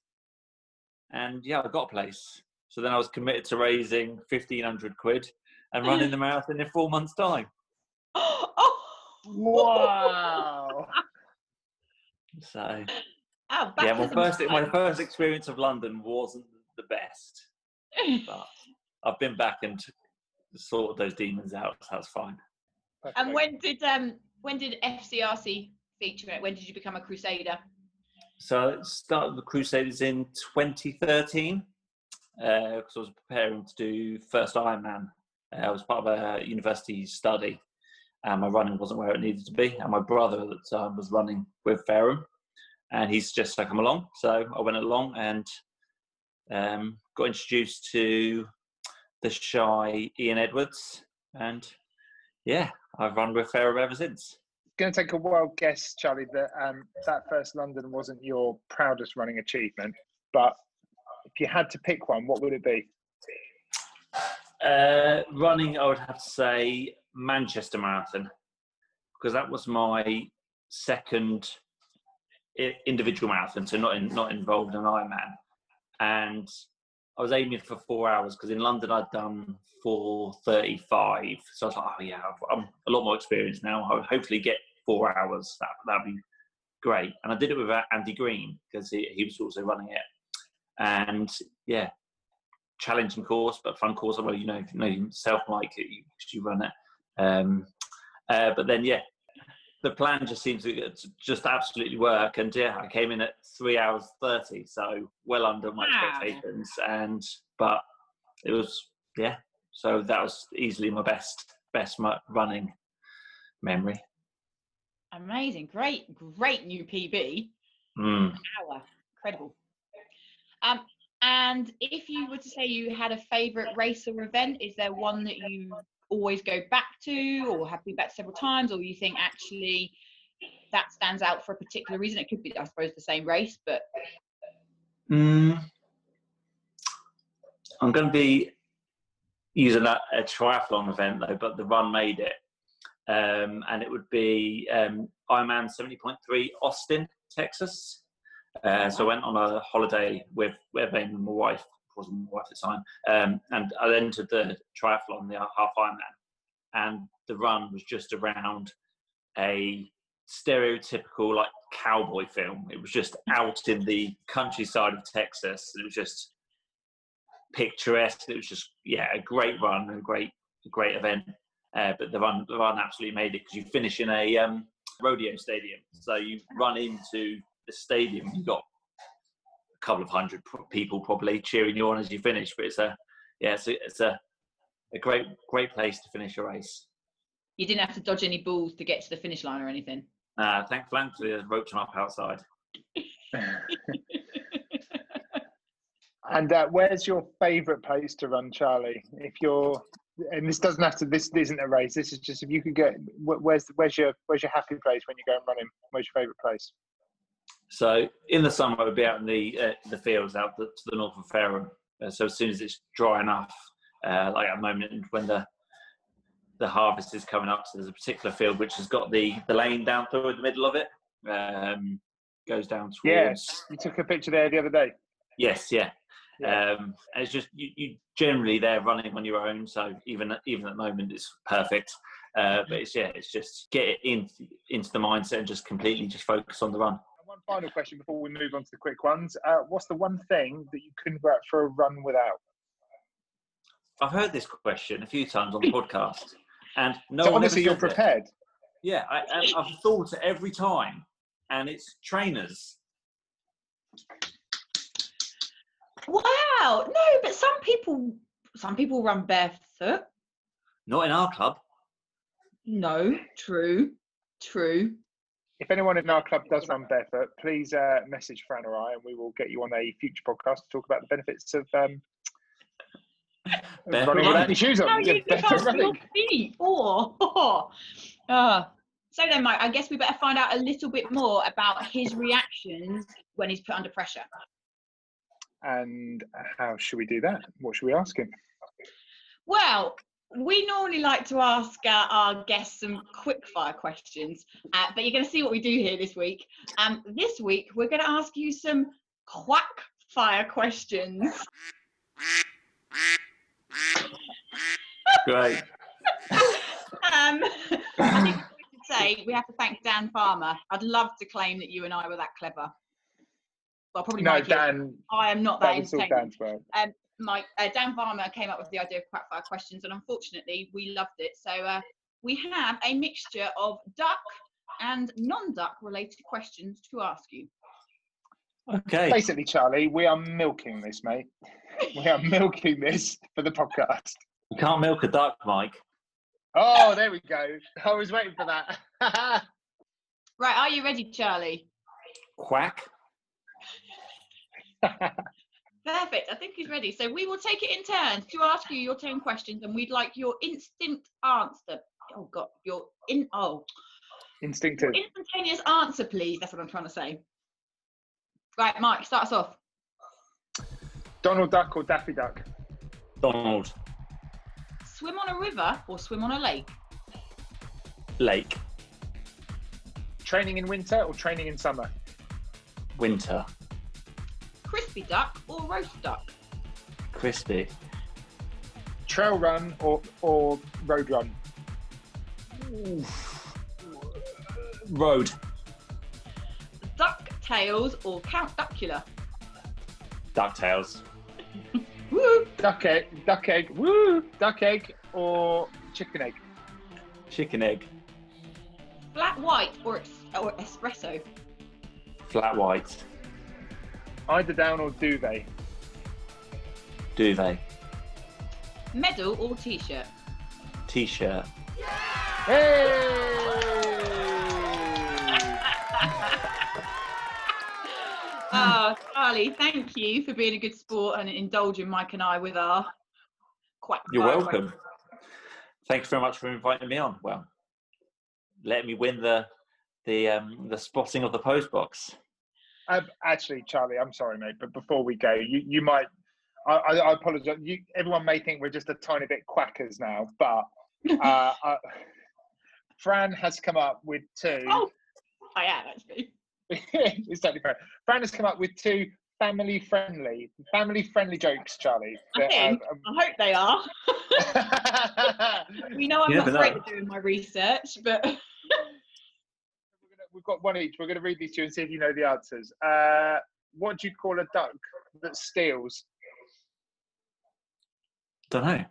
and yeah, I got a place. So then I was committed to raising fifteen hundred quid and running the marathon in four months' time. oh, Wow. So Oh, yeah, my first of my first experience of London wasn't the best, but I've been back and sorted those demons out. So that's fine. and when did um when did FCRC feature it? When did you become a crusader? So I started the Crusaders in 2013 because I was preparing to do first Ironman. Uh, I was part of a university study, and my running wasn't where it needed to be. And my brother at the time was running with Fareham, and he's just to come along. So I went along and um, got introduced to the shy Ian Edwards, and yeah, I've run with Fareham ever since. going to take a wild guess, Charlie, that um, that first London wasn't your proudest running achievement, but if you had to pick one, what would it be? Uh, running, I would have to say Manchester Marathon because that was my second individual marathon, so not in, not involved in Ironman, and I was aiming for four hours because in London I'd done four thirty-five, so I was like, oh yeah, I'm a lot more experienced now. I'll hopefully get four hours. That that'd be great, and I did it with uh, Andy Green because he, he was also running it, and yeah, challenging course, but fun course. Well, you know, you know yourself, Mike, you, you run it. Um, uh, but then, yeah, the plan just seems to just absolutely work. And yeah, I came in at three hours thirty, so well under my Wow. expectations. And but it was yeah, so that was easily my best best running memory. Amazing, great, great new PB. Mm. Hour, Incredible. Um, and if you were to say you had a favourite race or event, is there one that you always go back to, or have been back several times, or you think actually that stands out for a particular reason? It could be, I suppose, the same race, but Mm, I'm going to be using a, a triathlon event though, but the run made it. Um, and it would be um, Ironman 70.3 Austin, Texas. Uh, so I went on a holiday with with my wife, wasn't wife at the time, um, and I entered the triathlon, the half Ironman, and the run was just around a stereotypical like cowboy film. It was just out in the countryside of Texas. It was just picturesque. It was just yeah, a great run, a great great event. Uh, but the run the run absolutely made it because you finish in a um, rodeo stadium. So you run into the stadium. You got couple of hundred people probably cheering you on as you finish. But it's a yeah, it's a, it's a a great great place to finish a race. you didn't have to dodge any balls to get to the finish line or anything. Uh, thank, thankfully, there's ropes them up outside. And uh, where's your favourite place to run, Charlie? If you're, and this doesn't have to. This isn't a race. This is just if you could get. Where's where's your where's your happy place when you go and running? Where's your favourite place? So in the summer, I would be out in the uh, the fields out the, to the north of Fareham. Uh, so as soon as it's dry enough, uh, like at the moment when the the harvest is coming up, so there's a particular field which has got the the lane down through the middle of it. Um, goes down towards. Yes, you took a picture there the other day. Yes, yeah. Yeah. Um, and it's just you, you generally they're running on your own, so even even at the moment it's perfect. Uh, but it's yeah, it's just get it in into the mindset and just completely just focus on the run. And One final question before we move on to the quick ones. Uh, what's the one thing that you couldn't go out for a run without? I've heard this question a few times on the podcast, and no so one ever obviously you're says it. prepared. Yeah, I, I, I've thought it every time, and it's trainers. Wow, no, but some people some people run barefoot. Not in our club. No, true, true. If anyone in our club does run barefoot, please uh, message Fran or I, and we will get you on a future podcast to talk about the benefits of um, of Barefoot running without running. any shoes on. How Yeah, you barefoot give us your running. feet? Oh, oh. Ah. So then, Mike, I guess we better find out a little bit more about his reactions when he's put under pressure. And how should we do that? What should we ask him? Well, we normally like to ask uh, our guests some quick fire questions, uh, but you're going to see what we do here this week. Um, this week, we're going to ask you some quack fire questions. Great. Um, I think we should say we have to thank Dan Farmer. I'd love to claim that you and I were that clever. Well, probably No. Dan. I am not That that was all intelligent. Dan's work. Mike, uh, Dan Farmer came up with the idea of quackfire questions, and unfortunately, we loved it. So uh, we have a mixture of duck and non-duck related questions to ask you. Okay. Basically, Charlie, we are milking this, mate. We are milking this for the podcast. You can't milk a duck, Mike. Oh, there we go. I was waiting for that. Right, are you ready, Charlie? Quack. Perfect. I think he's ready. So we will take it in turns to ask you your 10 questions, and we'd like your instant answer. Oh, God, your in oh Instinctive. instantaneous answer, please. That's what I'm trying to say. Right, Mike, start us off. Donald Duck or Daffy Duck? Donald. Swim on a river or swim on a lake? Lake. Training in winter or training in summer? Winter. Crispy duck or roast duck? Crispy. Trail run or, or road run? Road. Duck tails or Count Duckula? Ducktales. Woo! Duck egg, duck egg, woo! Duck egg or chicken egg? Chicken egg. Flat white or, or espresso? Flat white. Eider down or duvet? Duvet. Medal or t-shirt? T-shirt. Hey! Oh, Charlie, thank you for being a good sport and indulging Mike and I with our quack. You're quack. welcome. Thanks very much for inviting me on. Well, let me win the the um, the spotting of the post box. Um, actually, Charlie, I'm sorry, mate, but before we go, you, you might. I, I, I apologize. You, everyone may think we're just a tiny bit quackers now, but uh, uh, Fran has come up with two. Oh, I am actually. it's totally fair. Fran has come up with two family friendly, family friendly jokes, Charlie. I that, think. um, I hope they are. um, We know I'm You not great at doing my research, but We're gonna- We've got one each. We're going to read these to you and see if you know the answers. Uh, what do you call a duck that steals? Don't know.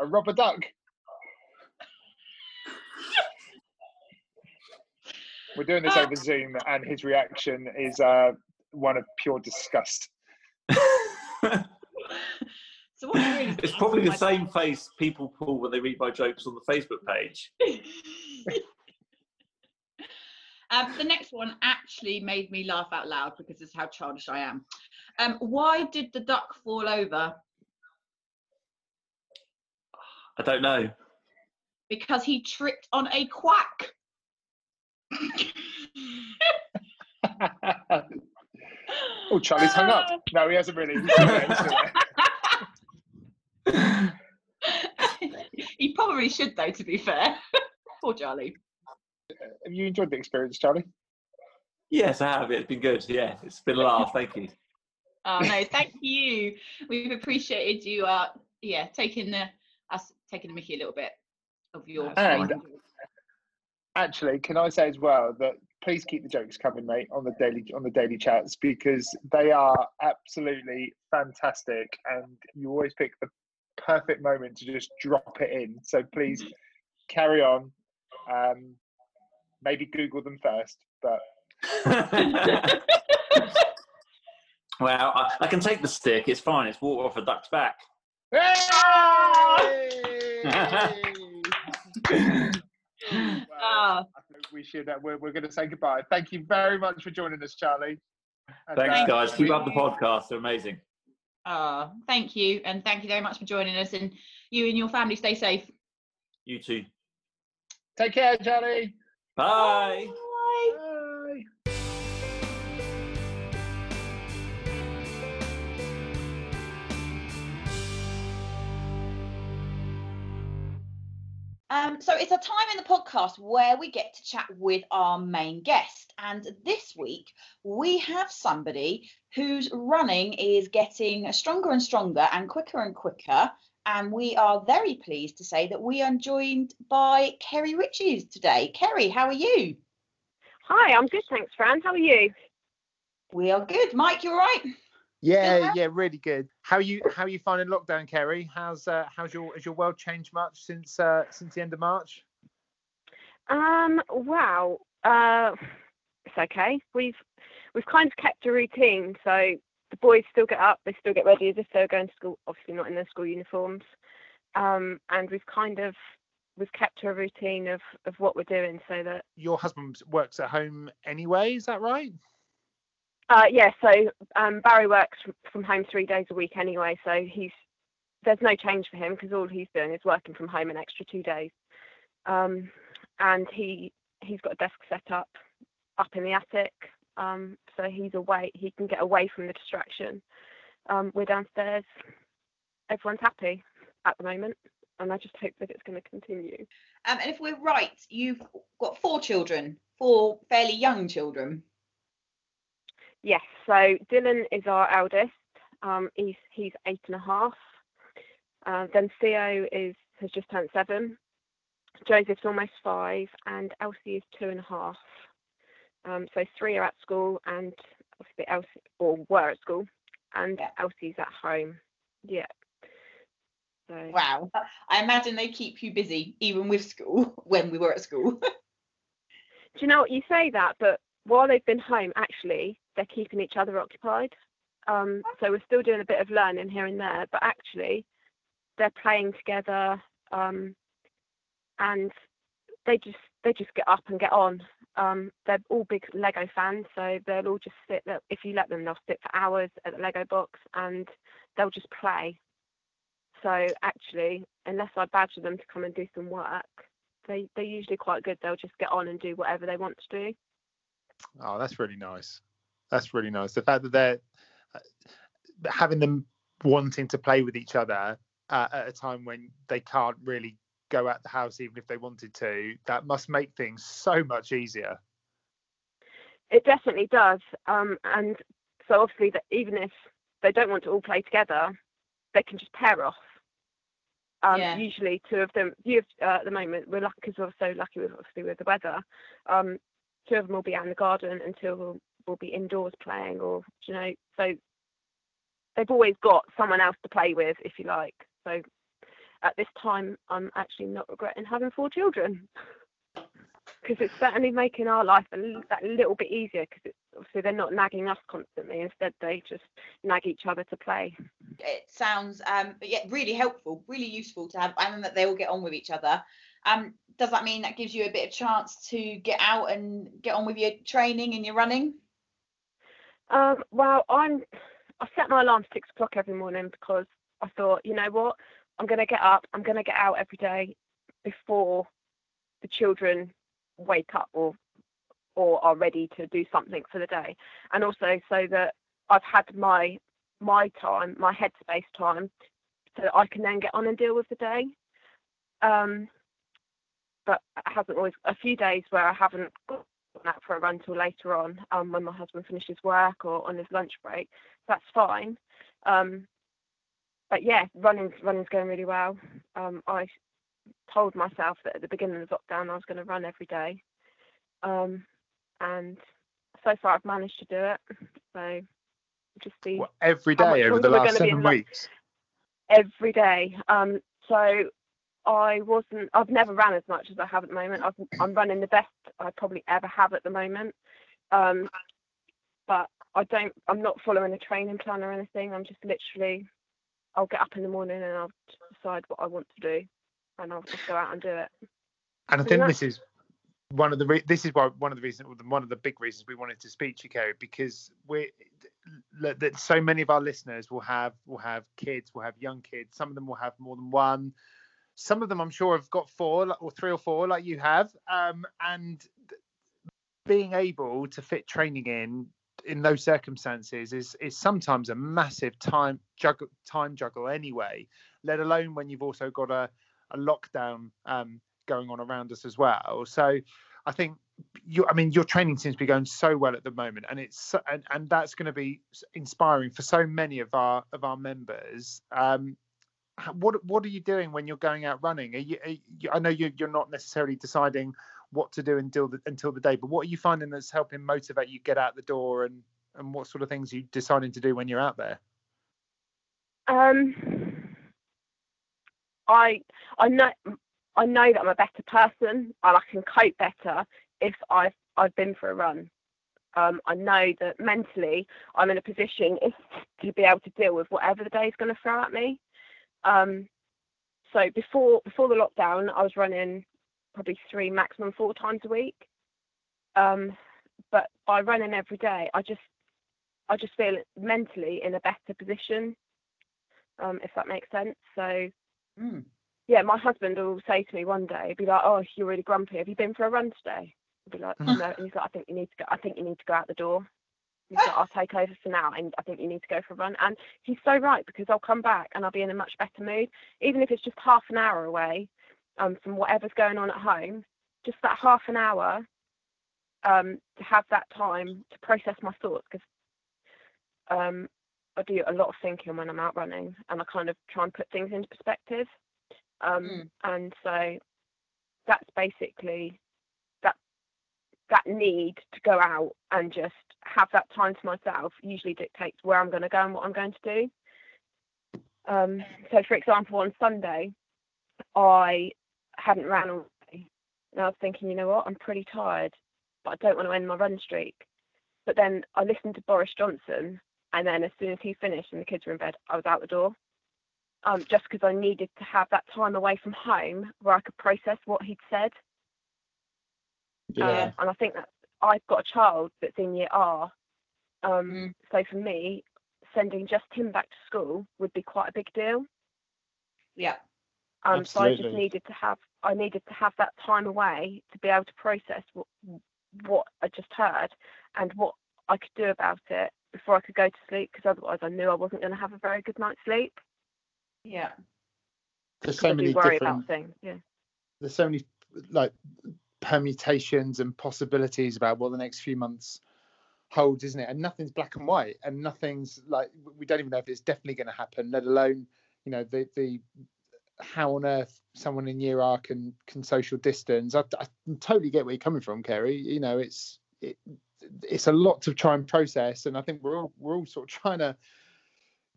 A rubber duck. We're doing this over Zoom, and his reaction is uh, one of pure disgust. so what I really it's probably the same face people pull when they read my jokes on the Facebook page. um, the next one actually made me laugh out loud because it's how childish I am. Um, why did the duck fall over? I don't know. Because he tripped on a quack. oh, Charlie's hung up. No, he hasn't really. He's still there, he's still there. he probably should, though, to be fair. Poor Charlie. Have you enjoyed the experience, Charlie? Yes, I have. It's been good. Yeah, it's been a laugh. Thank you. Oh no, thank you. We've appreciated you. Uh, yeah, taking the us taking the Mickey a little bit of your. And- phrasing. Actually, can I say as well that please keep the jokes coming, mate, on the daily on the daily chats because they are absolutely fantastic, and you always pick the perfect moment to just drop it in. So please carry on. Um, maybe Google them first, but well, I, I can take the stick. It's fine. It's water off a duck's back. Well, Ah, I think we should. Uh, we're we're going to say goodbye. Thank you very much for joining us, Charlie. And, Thanks, uh, guys. Keep we- up the podcast. They're amazing. ah, thank you, and thank you very much for joining us. And you and your family stay safe. You too. Take care, Charlie. Bye. Bye. Bye. Um, so it's a time in the podcast where we get to chat with our main guest. And this week we have somebody whose running is getting stronger and stronger and quicker and quicker. And we are very pleased to say that we are joined by Kerry Riches today. Kerry, how are you? Hi, I'm good, thanks, Fran. How are you? We are good. Mike, you all right? Yeah, Yeah. yeah, really good. How are you how are you finding lockdown, Kerry? How's uh, how's your has your world changed much since uh, since the end of March? Um, wow. Uh, it's okay. We've we've kind of kept a routine. So the boys still get up, they still get ready as if they were going to school. Obviously, not in their school uniforms. Um, and we've kind of we've kept to a routine of of what we're doing, so that Your husband works at home anyway, is that right? Uh, yeah, so um, Barry works from, from home three days a week anyway, so he's there's no change for him because all he's doing is working from home an extra two days, um, and he he's got a desk set up up in the attic, um, so he's away. He can get away from the distraction. Um, we're downstairs. Everyone's happy at the moment, and I just hope that it's going to continue. Um, and if we're right, you've got four children, four fairly young children. Yes, so Dylan is our eldest. Um, he's he's eight and a half. Uh, then Theo is has just turned seven. Joseph's almost five, and Elsie is two and a half. Um, so three are at school, and obviously Elsie or were at school, and Yeah. Elsie's at home. Yeah. So Wow. I imagine they keep you busy even with school when we were at school. do you know what you say that? But while they've been home, actually, they're keeping each other occupied. Um, so we're still doing a bit of learning here and there, but actually, they're playing together, um, and they just they just get up and get on. Um, they're all big Lego fans, so they'll all just sit. If you let them, they'll sit for hours at the Lego box and they'll just play. So actually, unless I badger them to come and do some work, they they're usually quite good. They'll just get on and do whatever they want to do. Oh, that's really nice. That's really nice. The fact that they're uh, having them wanting to play with each other uh, at a time when they can't really go out the house even if they wanted to, that must make things so much easier. It definitely does. Um, and so obviously, that even if they don't want to all play together, they can just pair off. Um, Yeah. Usually, two of them. You have, uh, at the moment, we're lucky because we're so lucky with obviously with the weather. Um, two of them will be out in the garden, and two of them will be indoors playing, or you know, so they've always got someone else to play with, if you like. So at this time, I'm actually not regretting having four children because it's certainly making our life a that little bit easier because obviously they're not nagging us constantly. Instead, they just nag each other to play. It sounds um yeah, really helpful, really useful to have and that they all get on with each other. Um, does that mean that gives you a bit of chance to get out and get on with your training and your running? Um, well, I'm. I set my alarm six o'clock every morning because I thought, you know what, I'm going to get up. I'm going to get out every day before the children wake up or or are ready to do something for the day, and also so that I've had my my time, my headspace time, so that I can then get on and deal with the day. Um, but it hasn't always. A few days where I haven't gone out for a run till later on, um, when my husband finishes work or on his lunch break. That's fine. Um, but yeah, running's running's going really well. Um, I told myself that at the beginning of lockdown I was going to run every day, um, and so far I've managed to do it. So just see What, every day over the last seven in lo- weeks. every day. Um, so I wasn't. I've never ran as much as I have at the moment. I've, I'm running the best I probably ever have at the moment. Um, but I don't. I'm not following a training plan or anything. I'm just literally. I'll get up in the morning and I'll decide what I want to do, and I'll just go out and do it. And I think that- this is one of the re- this is why one of the reasons one of the big reasons we wanted to speak to you, Kerry, because we that so many of our listeners will have will have kids, will have young kids. Some of them will have more than one. Some of them, I'm sure, have got four or three or four, like you have. Um, and being able to fit training in in those circumstances is is sometimes a massive time juggle time juggle anyway. Let alone when you've also got a a lockdown um, going on around us as well. So I think you, I mean, your training seems to be going so well at the moment, and it's and, and that's going to be inspiring for so many of our of our members. Um, what what are you doing when you're going out running? Are you, are you, I know you, you're not necessarily deciding what to do until the until the day, but what are you finding that's helping motivate you get out the door and and what sort of things you deciding to do when you're out there? Um, I I know I know that I'm a better person and I can cope better if I've I've been for a run. Um, I know that mentally I'm in a position if, to be able to deal with whatever the day is going to throw at me. Um, so before before the lockdown, I was running probably three, maximum four times a week. Um, but by running every day, I just I just feel mentally in a better position um, if that makes sense. So, Mm. yeah, my husband will say to me one day, be like, "Oh, you're really grumpy. Have you been for a run today?" I'll be like. "No," and he's like, "I think you need to go. I think you need to go out the door." He's like, "I'll take over for now, and I think you need to go for a run." And he's so right because I'll come back and I'll be in a much better mood, even if it's just half an hour away um, from whatever's going on at home. Just that half an hour um, to have that time to process my thoughts because um, I do a lot of thinking when I'm out running, and I kind of try and put things into perspective. Um, Mm. And so that's basically that that need to go out and just have that time to myself. Usually dictates where I'm going to go and what I'm going to do. Um, so, for example, on Sunday, I hadn't ran all day, and I was thinking, you know what, I'm pretty tired, but I don't want to end my run streak. But then I listened to Boris Johnson, and then as soon as he finished and the kids were in bed, I was out the door. Um, just because I needed to have that time away from home where I could process what he'd said. Yeah. Um, and I think that I've got a child that's in year R. Um, Mm. So for me, sending just him back to school would be quite a big deal. Yeah. Um, so I just needed to have I needed to have that time away to be able to process what what I just heard and what I could do about it before I could go to sleep because otherwise I knew I wasn't going to have a very good night's sleep. Yeah. There's 'cause so many worry different about things. Yeah. there's so many like permutations and possibilities about what the next few months holds, isn't it? And nothing's black and white, and nothing's like we don't even know if it's definitely going to happen. Let alone, you know, the the how on earth someone in year R can can social distance. I, I totally get where you're coming from, Kerry. You know, it's it, it's a lot to try and process, and I think we're all we're all sort of trying to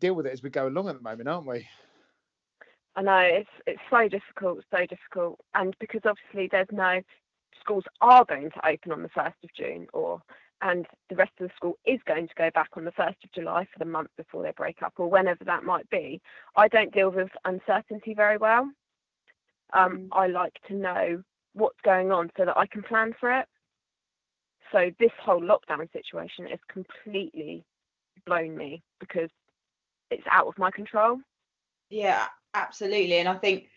deal with it as we go along at the moment, aren't we? I know it's it's so difficult, so difficult, and because obviously there's no schools are going to open on the first of June, or and the rest of the school is going to go back on the first of July for the month before they break up, or whenever that might be. I don't deal with uncertainty very well. Um, I like to know what's going on so that I can plan for it. So this whole lockdown situation has completely blown me because it's out of my control. Yeah, absolutely. And I think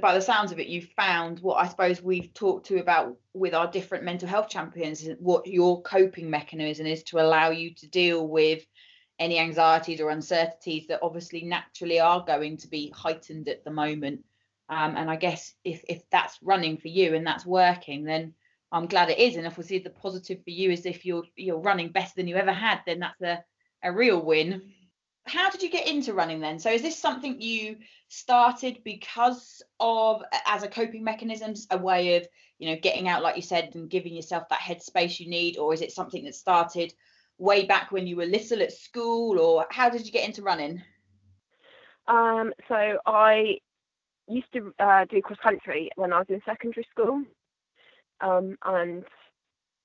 by the sounds of it, you've found what I suppose we've talked to about with our different mental health champions, what your coping mechanism is to allow you to deal with any anxieties or uncertainties that obviously naturally are going to be heightened at the moment. Um, and I guess if if that's running for you and that's working, then I'm glad it is. And see the positive for you is if you're you're running better than you ever had, then that's a, a real win. How did you get into running then? So is this something you started because of as a coping mechanism, a way of you know getting out, like you said, and giving yourself that headspace you need, or is it something that started way back when you were little at school, or how did you get into running? Um, so I used to uh, do cross country when I was in secondary school, um, and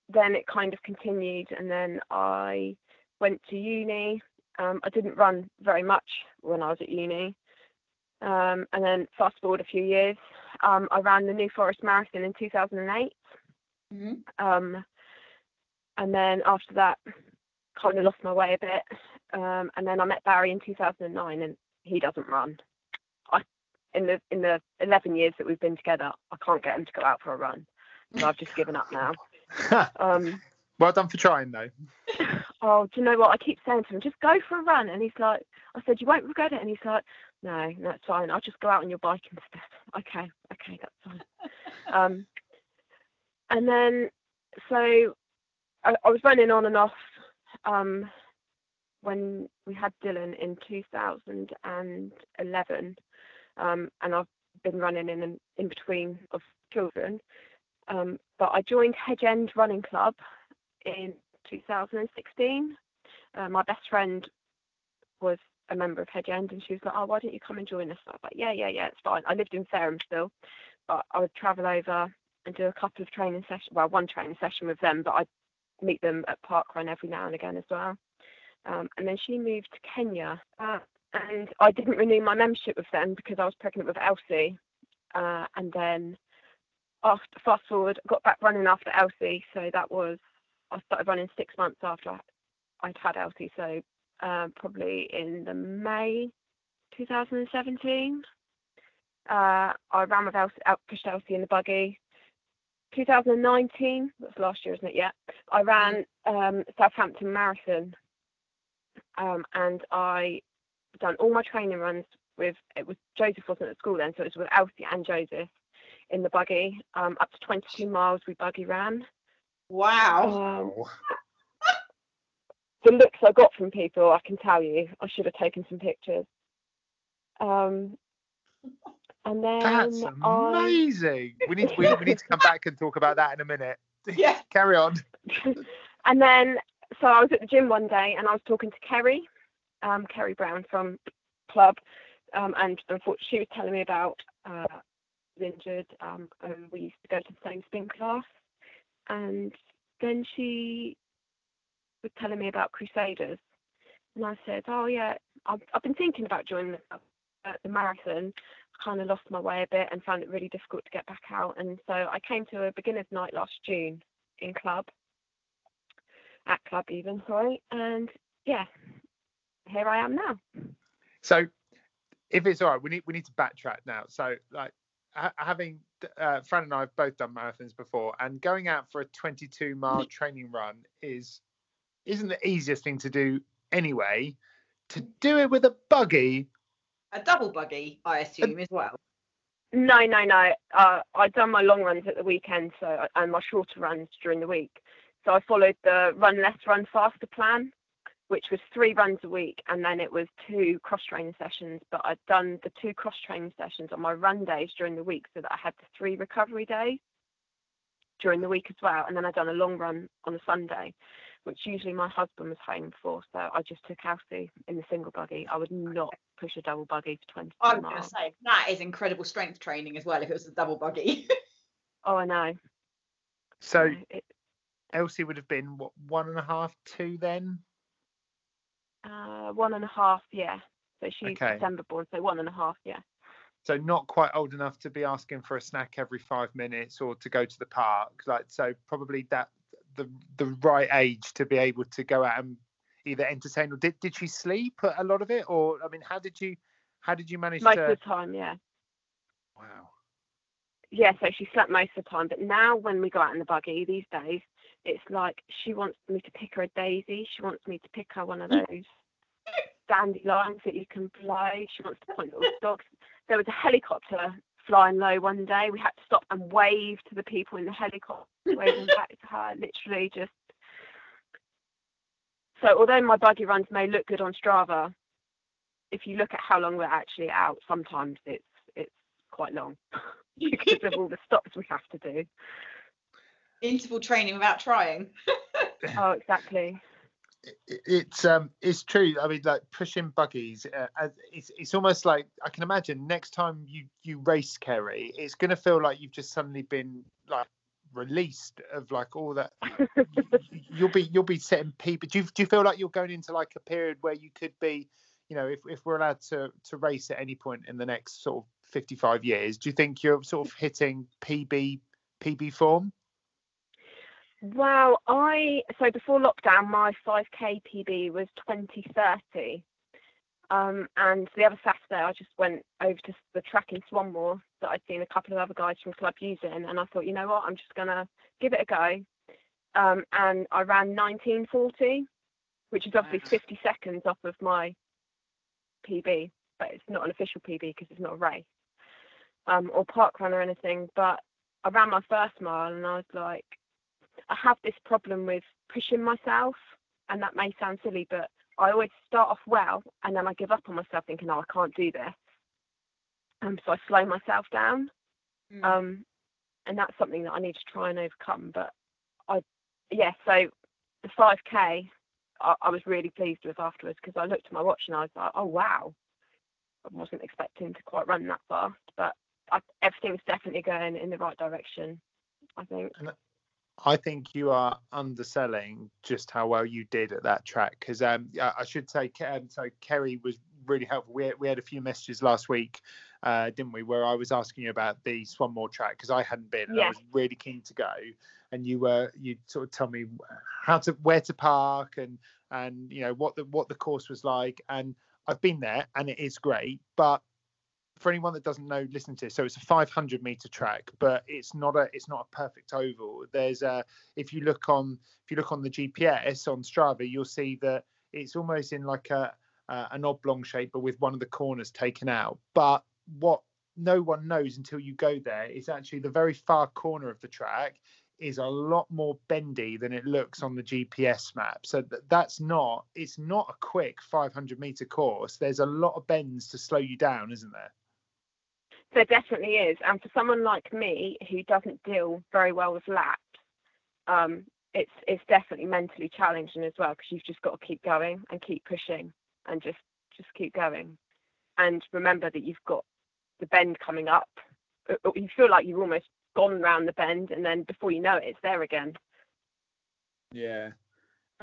then it kind of continued, and then I went to uni. Um, I didn't run very much when I was at uni, um, and then fast forward a few years, um, I ran the New Forest Marathon in 2008. Mm-hmm. Um, and then after that, kind of lost my way a bit. Um, and then I met Barry in 2009, and he doesn't run. I in the in the 11 years that we've been together, I can't get him to go out for a run. So I've just given up now. Um, well done for trying, though. oh, do you know what? I keep saying to him, just go for a run. And he's like, I said, you won't regret it. And he's like, no, that's fine. I'll just go out on your bike instead. Okay, okay, that's fine. um, and then, so I, I was running on and off um, when we had Dylan in 2011. Um, and I've been running in in between of children. Um, but I joined Hedge End Running Club in 2016. Uh, my best friend was a member of Hedge End, and she was like, "Oh, why don't you come and join us?" I was like, "Yeah, yeah, yeah, it's fine." I lived in Fareham still, but I would travel over and do a couple of training sessions. Well, one training session with them, but I'd meet them at Parkrun every now and again as well. Um, and then she moved to Kenya, uh, and I didn't renew my membership with them because I was pregnant with Elsie. Uh, and then after fast forward, got back running after Elsie. So that was I started running six months after I'd had Elsie. So um, probably in the May 2017, uh, I ran with Elsie, out, pushed Elsie in the buggy. 2019, that's last year, isn't it? Yeah, I ran um, Southampton Marathon, um, and I done all my training runs with it was Joseph wasn't at school then, so it was with Elsie and Joseph in the buggy. Um, up to 22 miles we buggy ran. Wow. Um, the looks I got from people, I can tell you, I should have taken some pictures. Um, and then That's I, amazing. We need we, we need to come back and talk about that in a minute. Yeah. Carry on. and then so I was at the gym one day and I was talking to Kerry, um, Kerry Brown from club, um, and unfortunately she was telling me about uh, injured, um, and we used to go to the same spin class, and then she was telling me about Crusaders, and I said, oh yeah, I've, I've been thinking about joining the uh, the marathon, I kind of lost my way a bit and found it really difficult to get back out. And so I came to a beginner's night last June in club, at club even, sorry. And yeah, here I am now. So, if it's all right, we need we need to backtrack now. So, like ha- having uh, Fran and I have both done marathons before, and going out for a 22 mile training run is isn't the easiest thing to do anyway. To do it with a buggy, A double buggy, I assume, as well. No, no, no. Uh, I've done my long runs at the weekend, so and my shorter runs during the week. So I followed the run less, run faster plan, which was three runs a week, and then it was two cross training sessions. But I'd done the two cross training sessions on my run days during the week, so that I had the three recovery days during the week as well. And then I'd done a long run on a Sunday, which usually my husband was home for. So I just took Elsie in the single buggy. I would not push a double buggy for 22 I was going to miles. say that is incredible strength training as well. If it was a double buggy. Oh, I know. so No, it, Elsie would have been what one and a half, two then. Uh, one and a half, yeah. So she's Okay. December born, so one and a half, yeah. So not quite old enough to be asking for a snack every five minutes or to go to the park. Like so, probably that the the right age to be able to go out and either entertain or did did she sleep a lot of it or I mean how did you how did you manage Most to of the time, yeah. wow Yeah, so she slept most of the time. But now when we go out in the buggy these days, it's like she wants me to pick her a daisy. She wants me to pick her one of those dandelions that you can play. She wants to point little dogs. There was a helicopter flying low one day. We had to stop and wave to the people in the helicopter, waving back to her, literally just. So although my buggy runs may look good on Strava, if you look at how long we're actually out, sometimes it's it's quite long because of all the stops we have to do. Interval training without trying. Oh, exactly. it- it's um it's true i mean like pushing buggies uh, it's it's almost like i can imagine next time you you race kerry it's going to feel like you've just suddenly been like released of like all that y- you'll be you'll be setting people do you, do you feel like you're going into like a period where you could be you know if, if we're allowed to to race at any point in the next sort of 55 years do you think you're sort of hitting pb pb form Wow, I so before lockdown, my 5k PB was 2030. Um, and the other Saturday, I just went over to the track in Swanmore that I'd seen a couple of other guys from club using, and I thought, you know what, I'm just gonna give it a go. Um, and I ran 1940, which is obviously Wow. 50 seconds off of my PB, but it's not an official PB because it's not a race um, or park run or anything. But I ran my first mile, and I was like, I have this problem with pushing myself, and that may sound silly, but I always start off well, and then I give up on myself, thinking, "Oh, I can't do this." Um, so I slow myself down, Mm. um, and that's something that I need to try and overcome. But I, yeah, so the 5k, I, I was really pleased with afterwards because I looked at my watch and I was like, "Oh wow," I wasn't expecting to quite run that fast, but I, everything's definitely going in the right direction. I think. I think you are underselling just how well you did at that track because um, yeah, I should say, um, so Kerry was really helpful. We had, we had a few messages last week, uh, didn't we, where I was asking you about the Swanmore track because I hadn't been and I was really keen to go, and you were you sort of tell me how to where to park and and you know what the what the course was like, and I've been there and it is great, but for anyone that doesn't know, listen to this. So it's a 500 meter track, but it's not a it's not a perfect oval. There's a if you look on if you look on the GPS on Strava, you'll see that it's almost in like a uh, an oblong shape, but with one of the corners taken out. But what no one knows until you go there is actually the very far corner of the track is a lot more bendy than it looks on the GPS map. So th- that's not it's not a quick 500 meter course. There's a lot of bends to slow you down, isn't there? There definitely is, and for someone like me who doesn't deal very well with laps, um, it's it's definitely mentally challenging as well because you've just got to keep going and keep pushing and just just keep going, and remember that you've got the bend coming up. Uh, uh, You feel like you've almost gone round the bend, and then before you know it, it's there again. Yeah.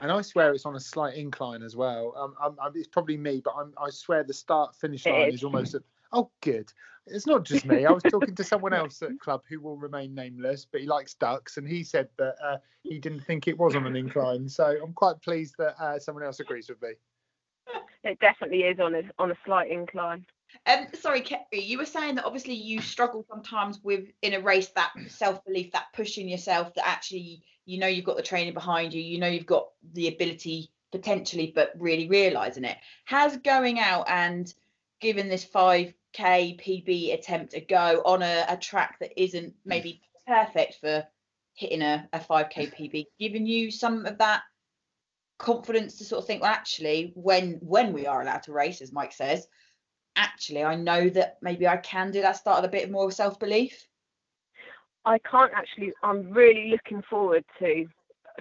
and I swear it's on a slight incline as well. Um, I'm, I'm, it's probably me, but I'm, I swear the start finish line is. is almost. At, oh, good. It's not just me. I was talking to someone else at club who will remain nameless, but he likes ducks, and he said that uh, he didn't think it was on an incline. So I'm quite pleased that uh, someone else agrees with me. It definitely is on a on a slight incline. Um, sorry, Kerry, you were saying that obviously you struggle sometimes with in a race that self belief, that pushing yourself, that actually you know you've got the training behind you, you know you've got the ability potentially, but really realizing it. Has going out and given this 5k PB attempt a go on a, a track that isn't mm. maybe perfect for hitting a, a 5k PB given you some of that confidence to sort of think, well, actually, when when we are allowed to race, as Mike says, actually, I know that maybe I can do that. start Started a bit more self belief. I can't actually. I'm really looking forward to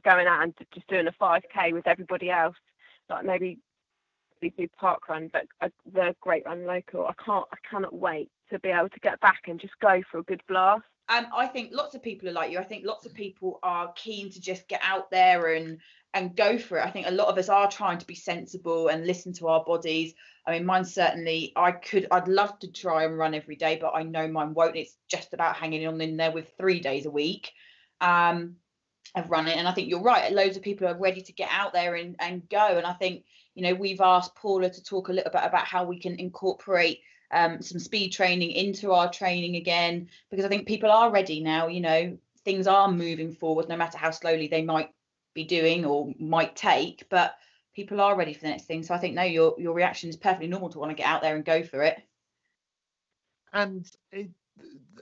going out and just doing a 5k with everybody else, like maybe we do park run, but uh, the Great Run local. I can't. I cannot wait to be able to get back and just go for a good blast. And I think lots of people are like you. I think lots of people are keen to just get out there and and go for it. I think a lot of us are trying to be sensible and listen to our bodies. I mean, mine certainly. I could. I'd love to try and run every day, but I know mine won't. It's just about hanging on in there with three days a week. Um, of running and I think you're right loads of people are ready to get out there and, and go and I think you know we've asked Paula to talk a little bit about how we can incorporate um, some speed training into our training again because I think people are ready now you know things are moving forward no matter how slowly they might be doing or might take but people are ready for the next thing so I think no your your reaction is perfectly normal to want to get out there and go for it And it,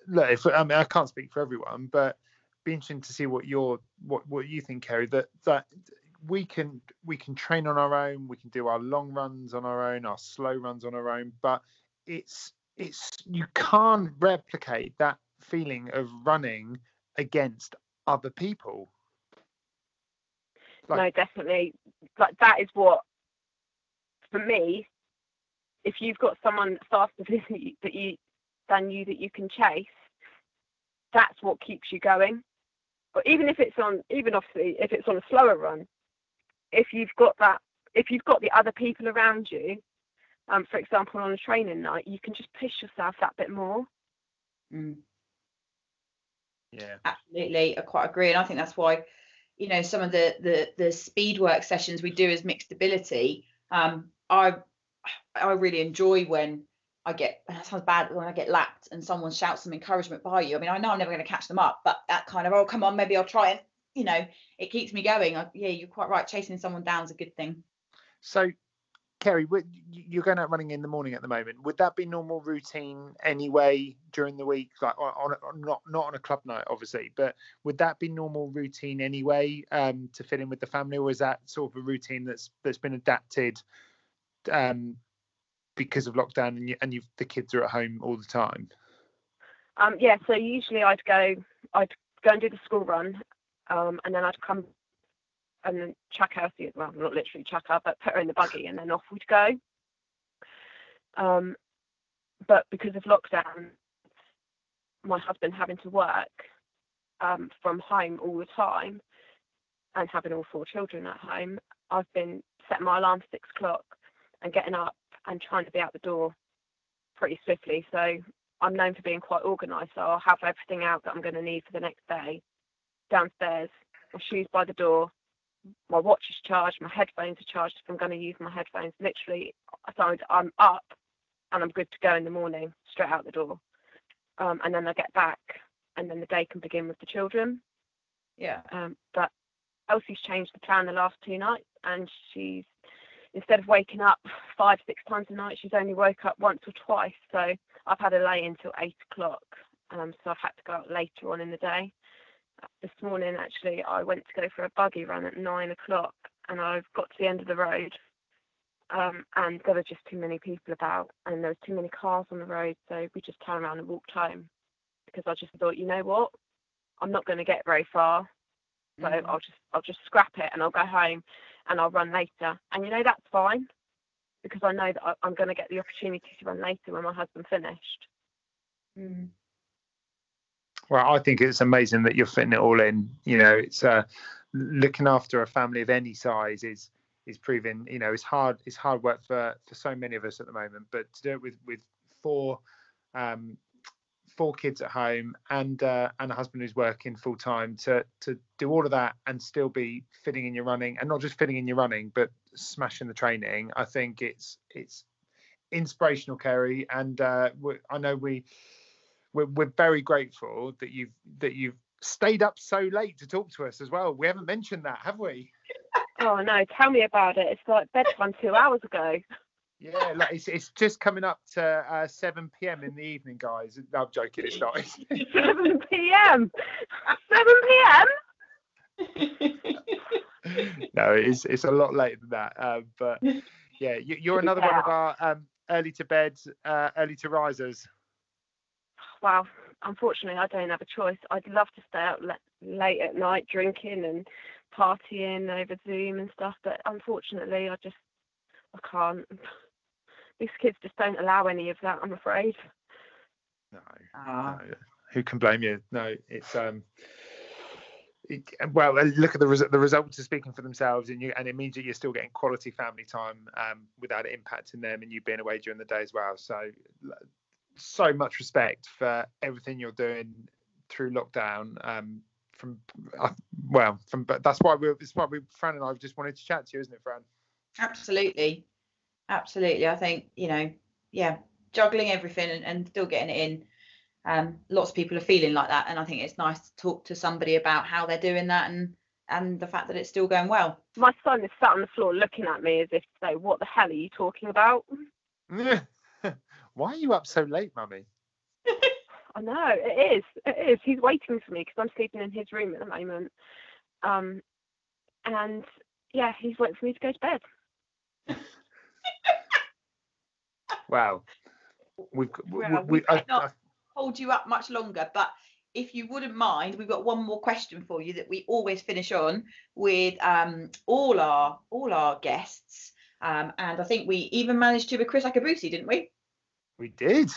look, if, I mean, I can't speak for everyone, but be interesting to see what your what what you think, Kerry. That that we can we can train on our own, we can do our long runs on our own, our slow runs on our own, but it's it's you can't replicate that feeling of running against other people. Like- no, definitely. Like that is what, for me, if you've got someone faster than you, that you than you that you can chase, that's what keeps you going. But even if it's on, even obviously if it's on a slower run, if you've got that, if you've got the other people around you, um, for example, on a training night, you can just push yourself that bit more. mm. Yeah. absolutely i quite agree and i think that's why you know some of the the the speed work sessions we do as mixed ability um i i really enjoy when i get that sounds bad when i get lapped and someone shouts some encouragement by you i mean i know i'm never going to catch them up but that kind of oh come on maybe i'll try and you know it keeps me going I, yeah you're quite right chasing someone down is a good thing So, Kerry, you're going out running in the morning at the moment. Would that be normal routine anyway during the week, like on, on, on not not on a club night, obviously, but would that be normal routine anyway um, to fit in with the family, or is that sort of a routine that's that's been adapted um, because of lockdown and you, and you've the kids are at home all the time? Um, yeah, so usually I'd go, I'd go and do the school run, um, and then I'd come and chuck Elsie, as well, not literally chuck her, but put her in the buggy, and then off we'd go. Um, but because of lockdown, my husband having to work um, from home all the time, and having all four children at home, I've been setting my alarm for six o'clock and getting up and trying to be out the door pretty swiftly. So I'm known for being quite organised, so I'll have everything out that I'm going to need for the next day downstairs. My shoes by the door, my watch is charged, my headphones are charged if I'm going to use my headphones. Literally, so I'm up and I'm good to go in the morning, straight out the door. Um, and then I get back, and then the day can begin with the children. yeah Um, but Elsie's changed the plan the last two nights, and she's instead of waking up five, six times a night, she's only woke up once or twice. So I've had a lay until eight o'clock. Um, so I've had to go out later on in the day. This morning, actually, I went to go for a buggy run at nine o'clock, and I've got to the end of the road, um, and there were just too many people about, and there was too many cars on the road. So we just turned around and walked home because I just thought, you know what, I'm not going to get very far, so Mhm. I'll just I'll just scrap it and I'll go home and I'll run later. And you know that's fine because I know that I'm going to get the opportunity to run later when my husband finished. Mm. Well, I think it's amazing that you're fitting it all in. You know, it's uh, looking after a family of any size is is proving you know it's hard it's hard work for for so many of us at the moment but to do it with with four um four kids at home and uh, and a husband who's working full time to to do all of that and still be fitting in your running and not just fitting in your running but smashing the training i think it's it's inspirational kerry and uh, i know we we're, we're very grateful that you've that you've stayed up so late to talk to us as well we haven't mentioned that have we Oh no, tell me about it. It's like bedtime two hours ago. Yeah, like it's, it's just coming up to uh, 7 p.m. in the evening, guys. No, I'm joking. It's not. 7 p.m. 7 p.m. no, it's it's a lot later than that. Um, but yeah, you, are another one of our um, early to bed, uh, early to risers. Wow. Unfortunately, I don't have a choice. I'd love to stay up le- late at night drinking and partying over Zoom and stuff, but unfortunately, I just I can't. These kids just don't allow any of that. I'm afraid. No, no. Who can blame you? No, it's um. It, well, look at the res- the results are speaking for themselves, and you and it means that you're still getting quality family time um, without it impacting them, and you being away during the day as well. So, so much respect for everything you're doing through lockdown. Um, from uh, well, from but that's why we that's why we Fran and I just wanted to chat to you, isn't it, Fran? Absolutely, absolutely. I think you know, yeah, juggling everything and, and still getting it in. Um, lots of people are feeling like that, and I think it's nice to talk to somebody about how they're doing that and and the fact that it's still going well. My son is sat on the floor looking at me as if to say, "What the hell are you talking about?" Why are you up so late, mummy? I know it is. It is. He's waiting for me because I'm sleeping in his room at the moment. Um, and yeah, he's waiting for me to go to bed. wow. We've, we, well, we, we I, not I, hold you up much longer, but if you wouldn't mind, we've got one more question for you that we always finish on with um, all our all our guests. Um, and I think we even managed to with Kriss Akabusi, didn't we? We did.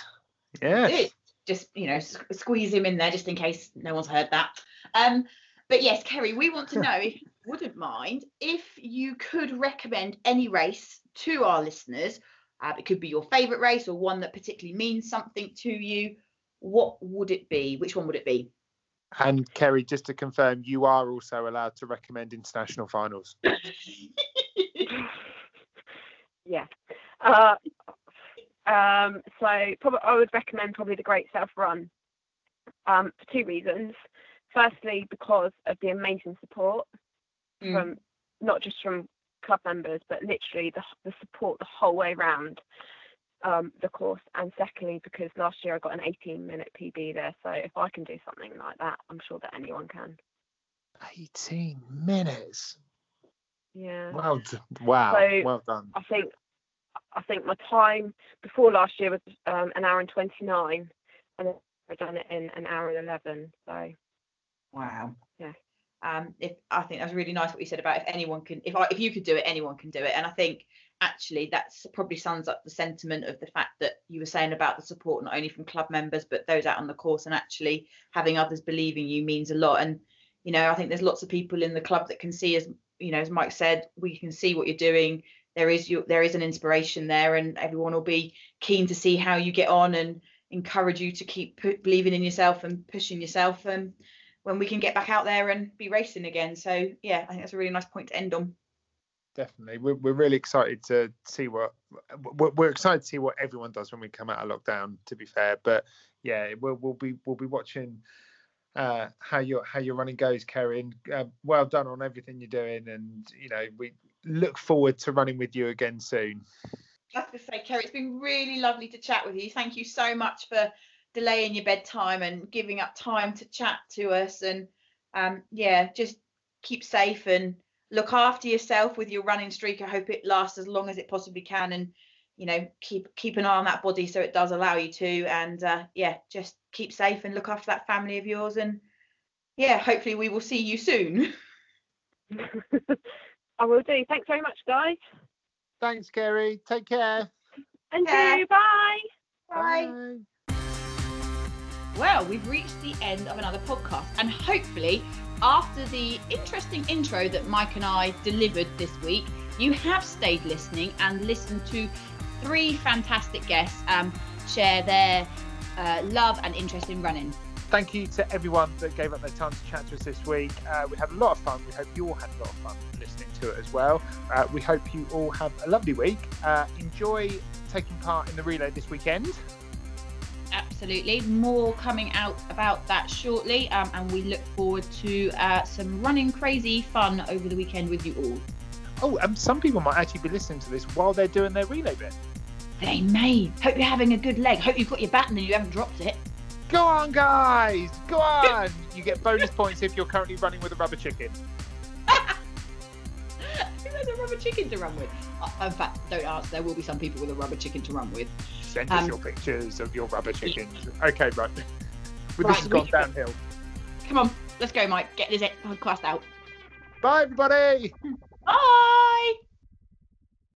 Yeah. Did just you know squeeze him in there just in case no one's heard that. Um, but yes, Kerry, we want to know if you wouldn't mind if you could recommend any race to our listeners. Uh, it could be your favourite race or one that particularly means something to you. What would it be? Which one would it be? And Kerry, just to confirm, you are also allowed to recommend international finals. yeah. Uh, um, so probably I would recommend probably the Great South Run um, for two reasons. Firstly, because of the amazing support mm. from not just from club members, but literally the, the support the whole way around um, the course. And secondly, because last year I got an 18 minute PB there. So if I can do something like that, I'm sure that anyone can. 18 minutes. Yeah. Well, wow. So well done. I think I think my time before last year was um, an hour and 29, and I've done it in an hour and 11. So, wow. Yeah. Um, if I think that's really nice what you said about if anyone can, if I, if you could do it, anyone can do it. And I think actually that's probably sums up the sentiment of the fact that you were saying about the support not only from club members but those out on the course and actually having others believing you means a lot. And you know, I think there's lots of people in the club that can see as you know, as Mike said, we can see what you're doing there is there is an inspiration there and everyone will be keen to see how you get on and encourage you to keep believing in yourself and pushing yourself and when we can get back out there and be racing again so yeah i think that's a really nice point to end on definitely we're, we're really excited to see what we're, excited to see what everyone does when we come out of lockdown to be fair but yeah we'll, we'll be we'll be watching uh, how your how your running goes, Karen. Uh, well done on everything you're doing, and you know we look forward to running with you again soon. I have to say, Kerry, it's been really lovely to chat with you. Thank you so much for delaying your bedtime and giving up time to chat to us. And um, yeah, just keep safe and look after yourself with your running streak. I hope it lasts as long as it possibly can, and you know, keep keep an eye on that body so it does allow you to. And uh, yeah, just keep safe and look after that family of yours. And yeah, hopefully we will see you soon. I will do. Thanks very much, guys. Thanks, Kerry. Take care. And you. Bye. Bye. Bye. Well, we've reached the end of another podcast, and hopefully, after the interesting intro that Mike and I delivered this week, you have stayed listening and listened to three fantastic guests um, share their uh, love and interest in running. Thank you to everyone that gave up their time to chat to us this week. Uh, we had a lot of fun. We hope you all had a lot of fun listening to it as well. Uh, we hope you all have a lovely week. Uh, enjoy taking part in the relay this weekend. Absolutely. More coming out about that shortly. Um, and we look forward to uh, some running crazy fun over the weekend with you all. Oh, and some people might actually be listening to this while they're doing their relay bit. They may. Hope you're having a good leg. Hope you've got your baton and you haven't dropped it. Go on, guys! Go on! you get bonus points if you're currently running with a rubber chicken. Who has a rubber chicken to run with? Uh, in fact, don't ask. There will be some people with a rubber chicken to run with. Send us Um, your pictures of your rubber chickens. Okay, right. Well, Right, this has gone downhill. Come on, let's go, Mike. Get this podcast out. Bye, everybody! Bye.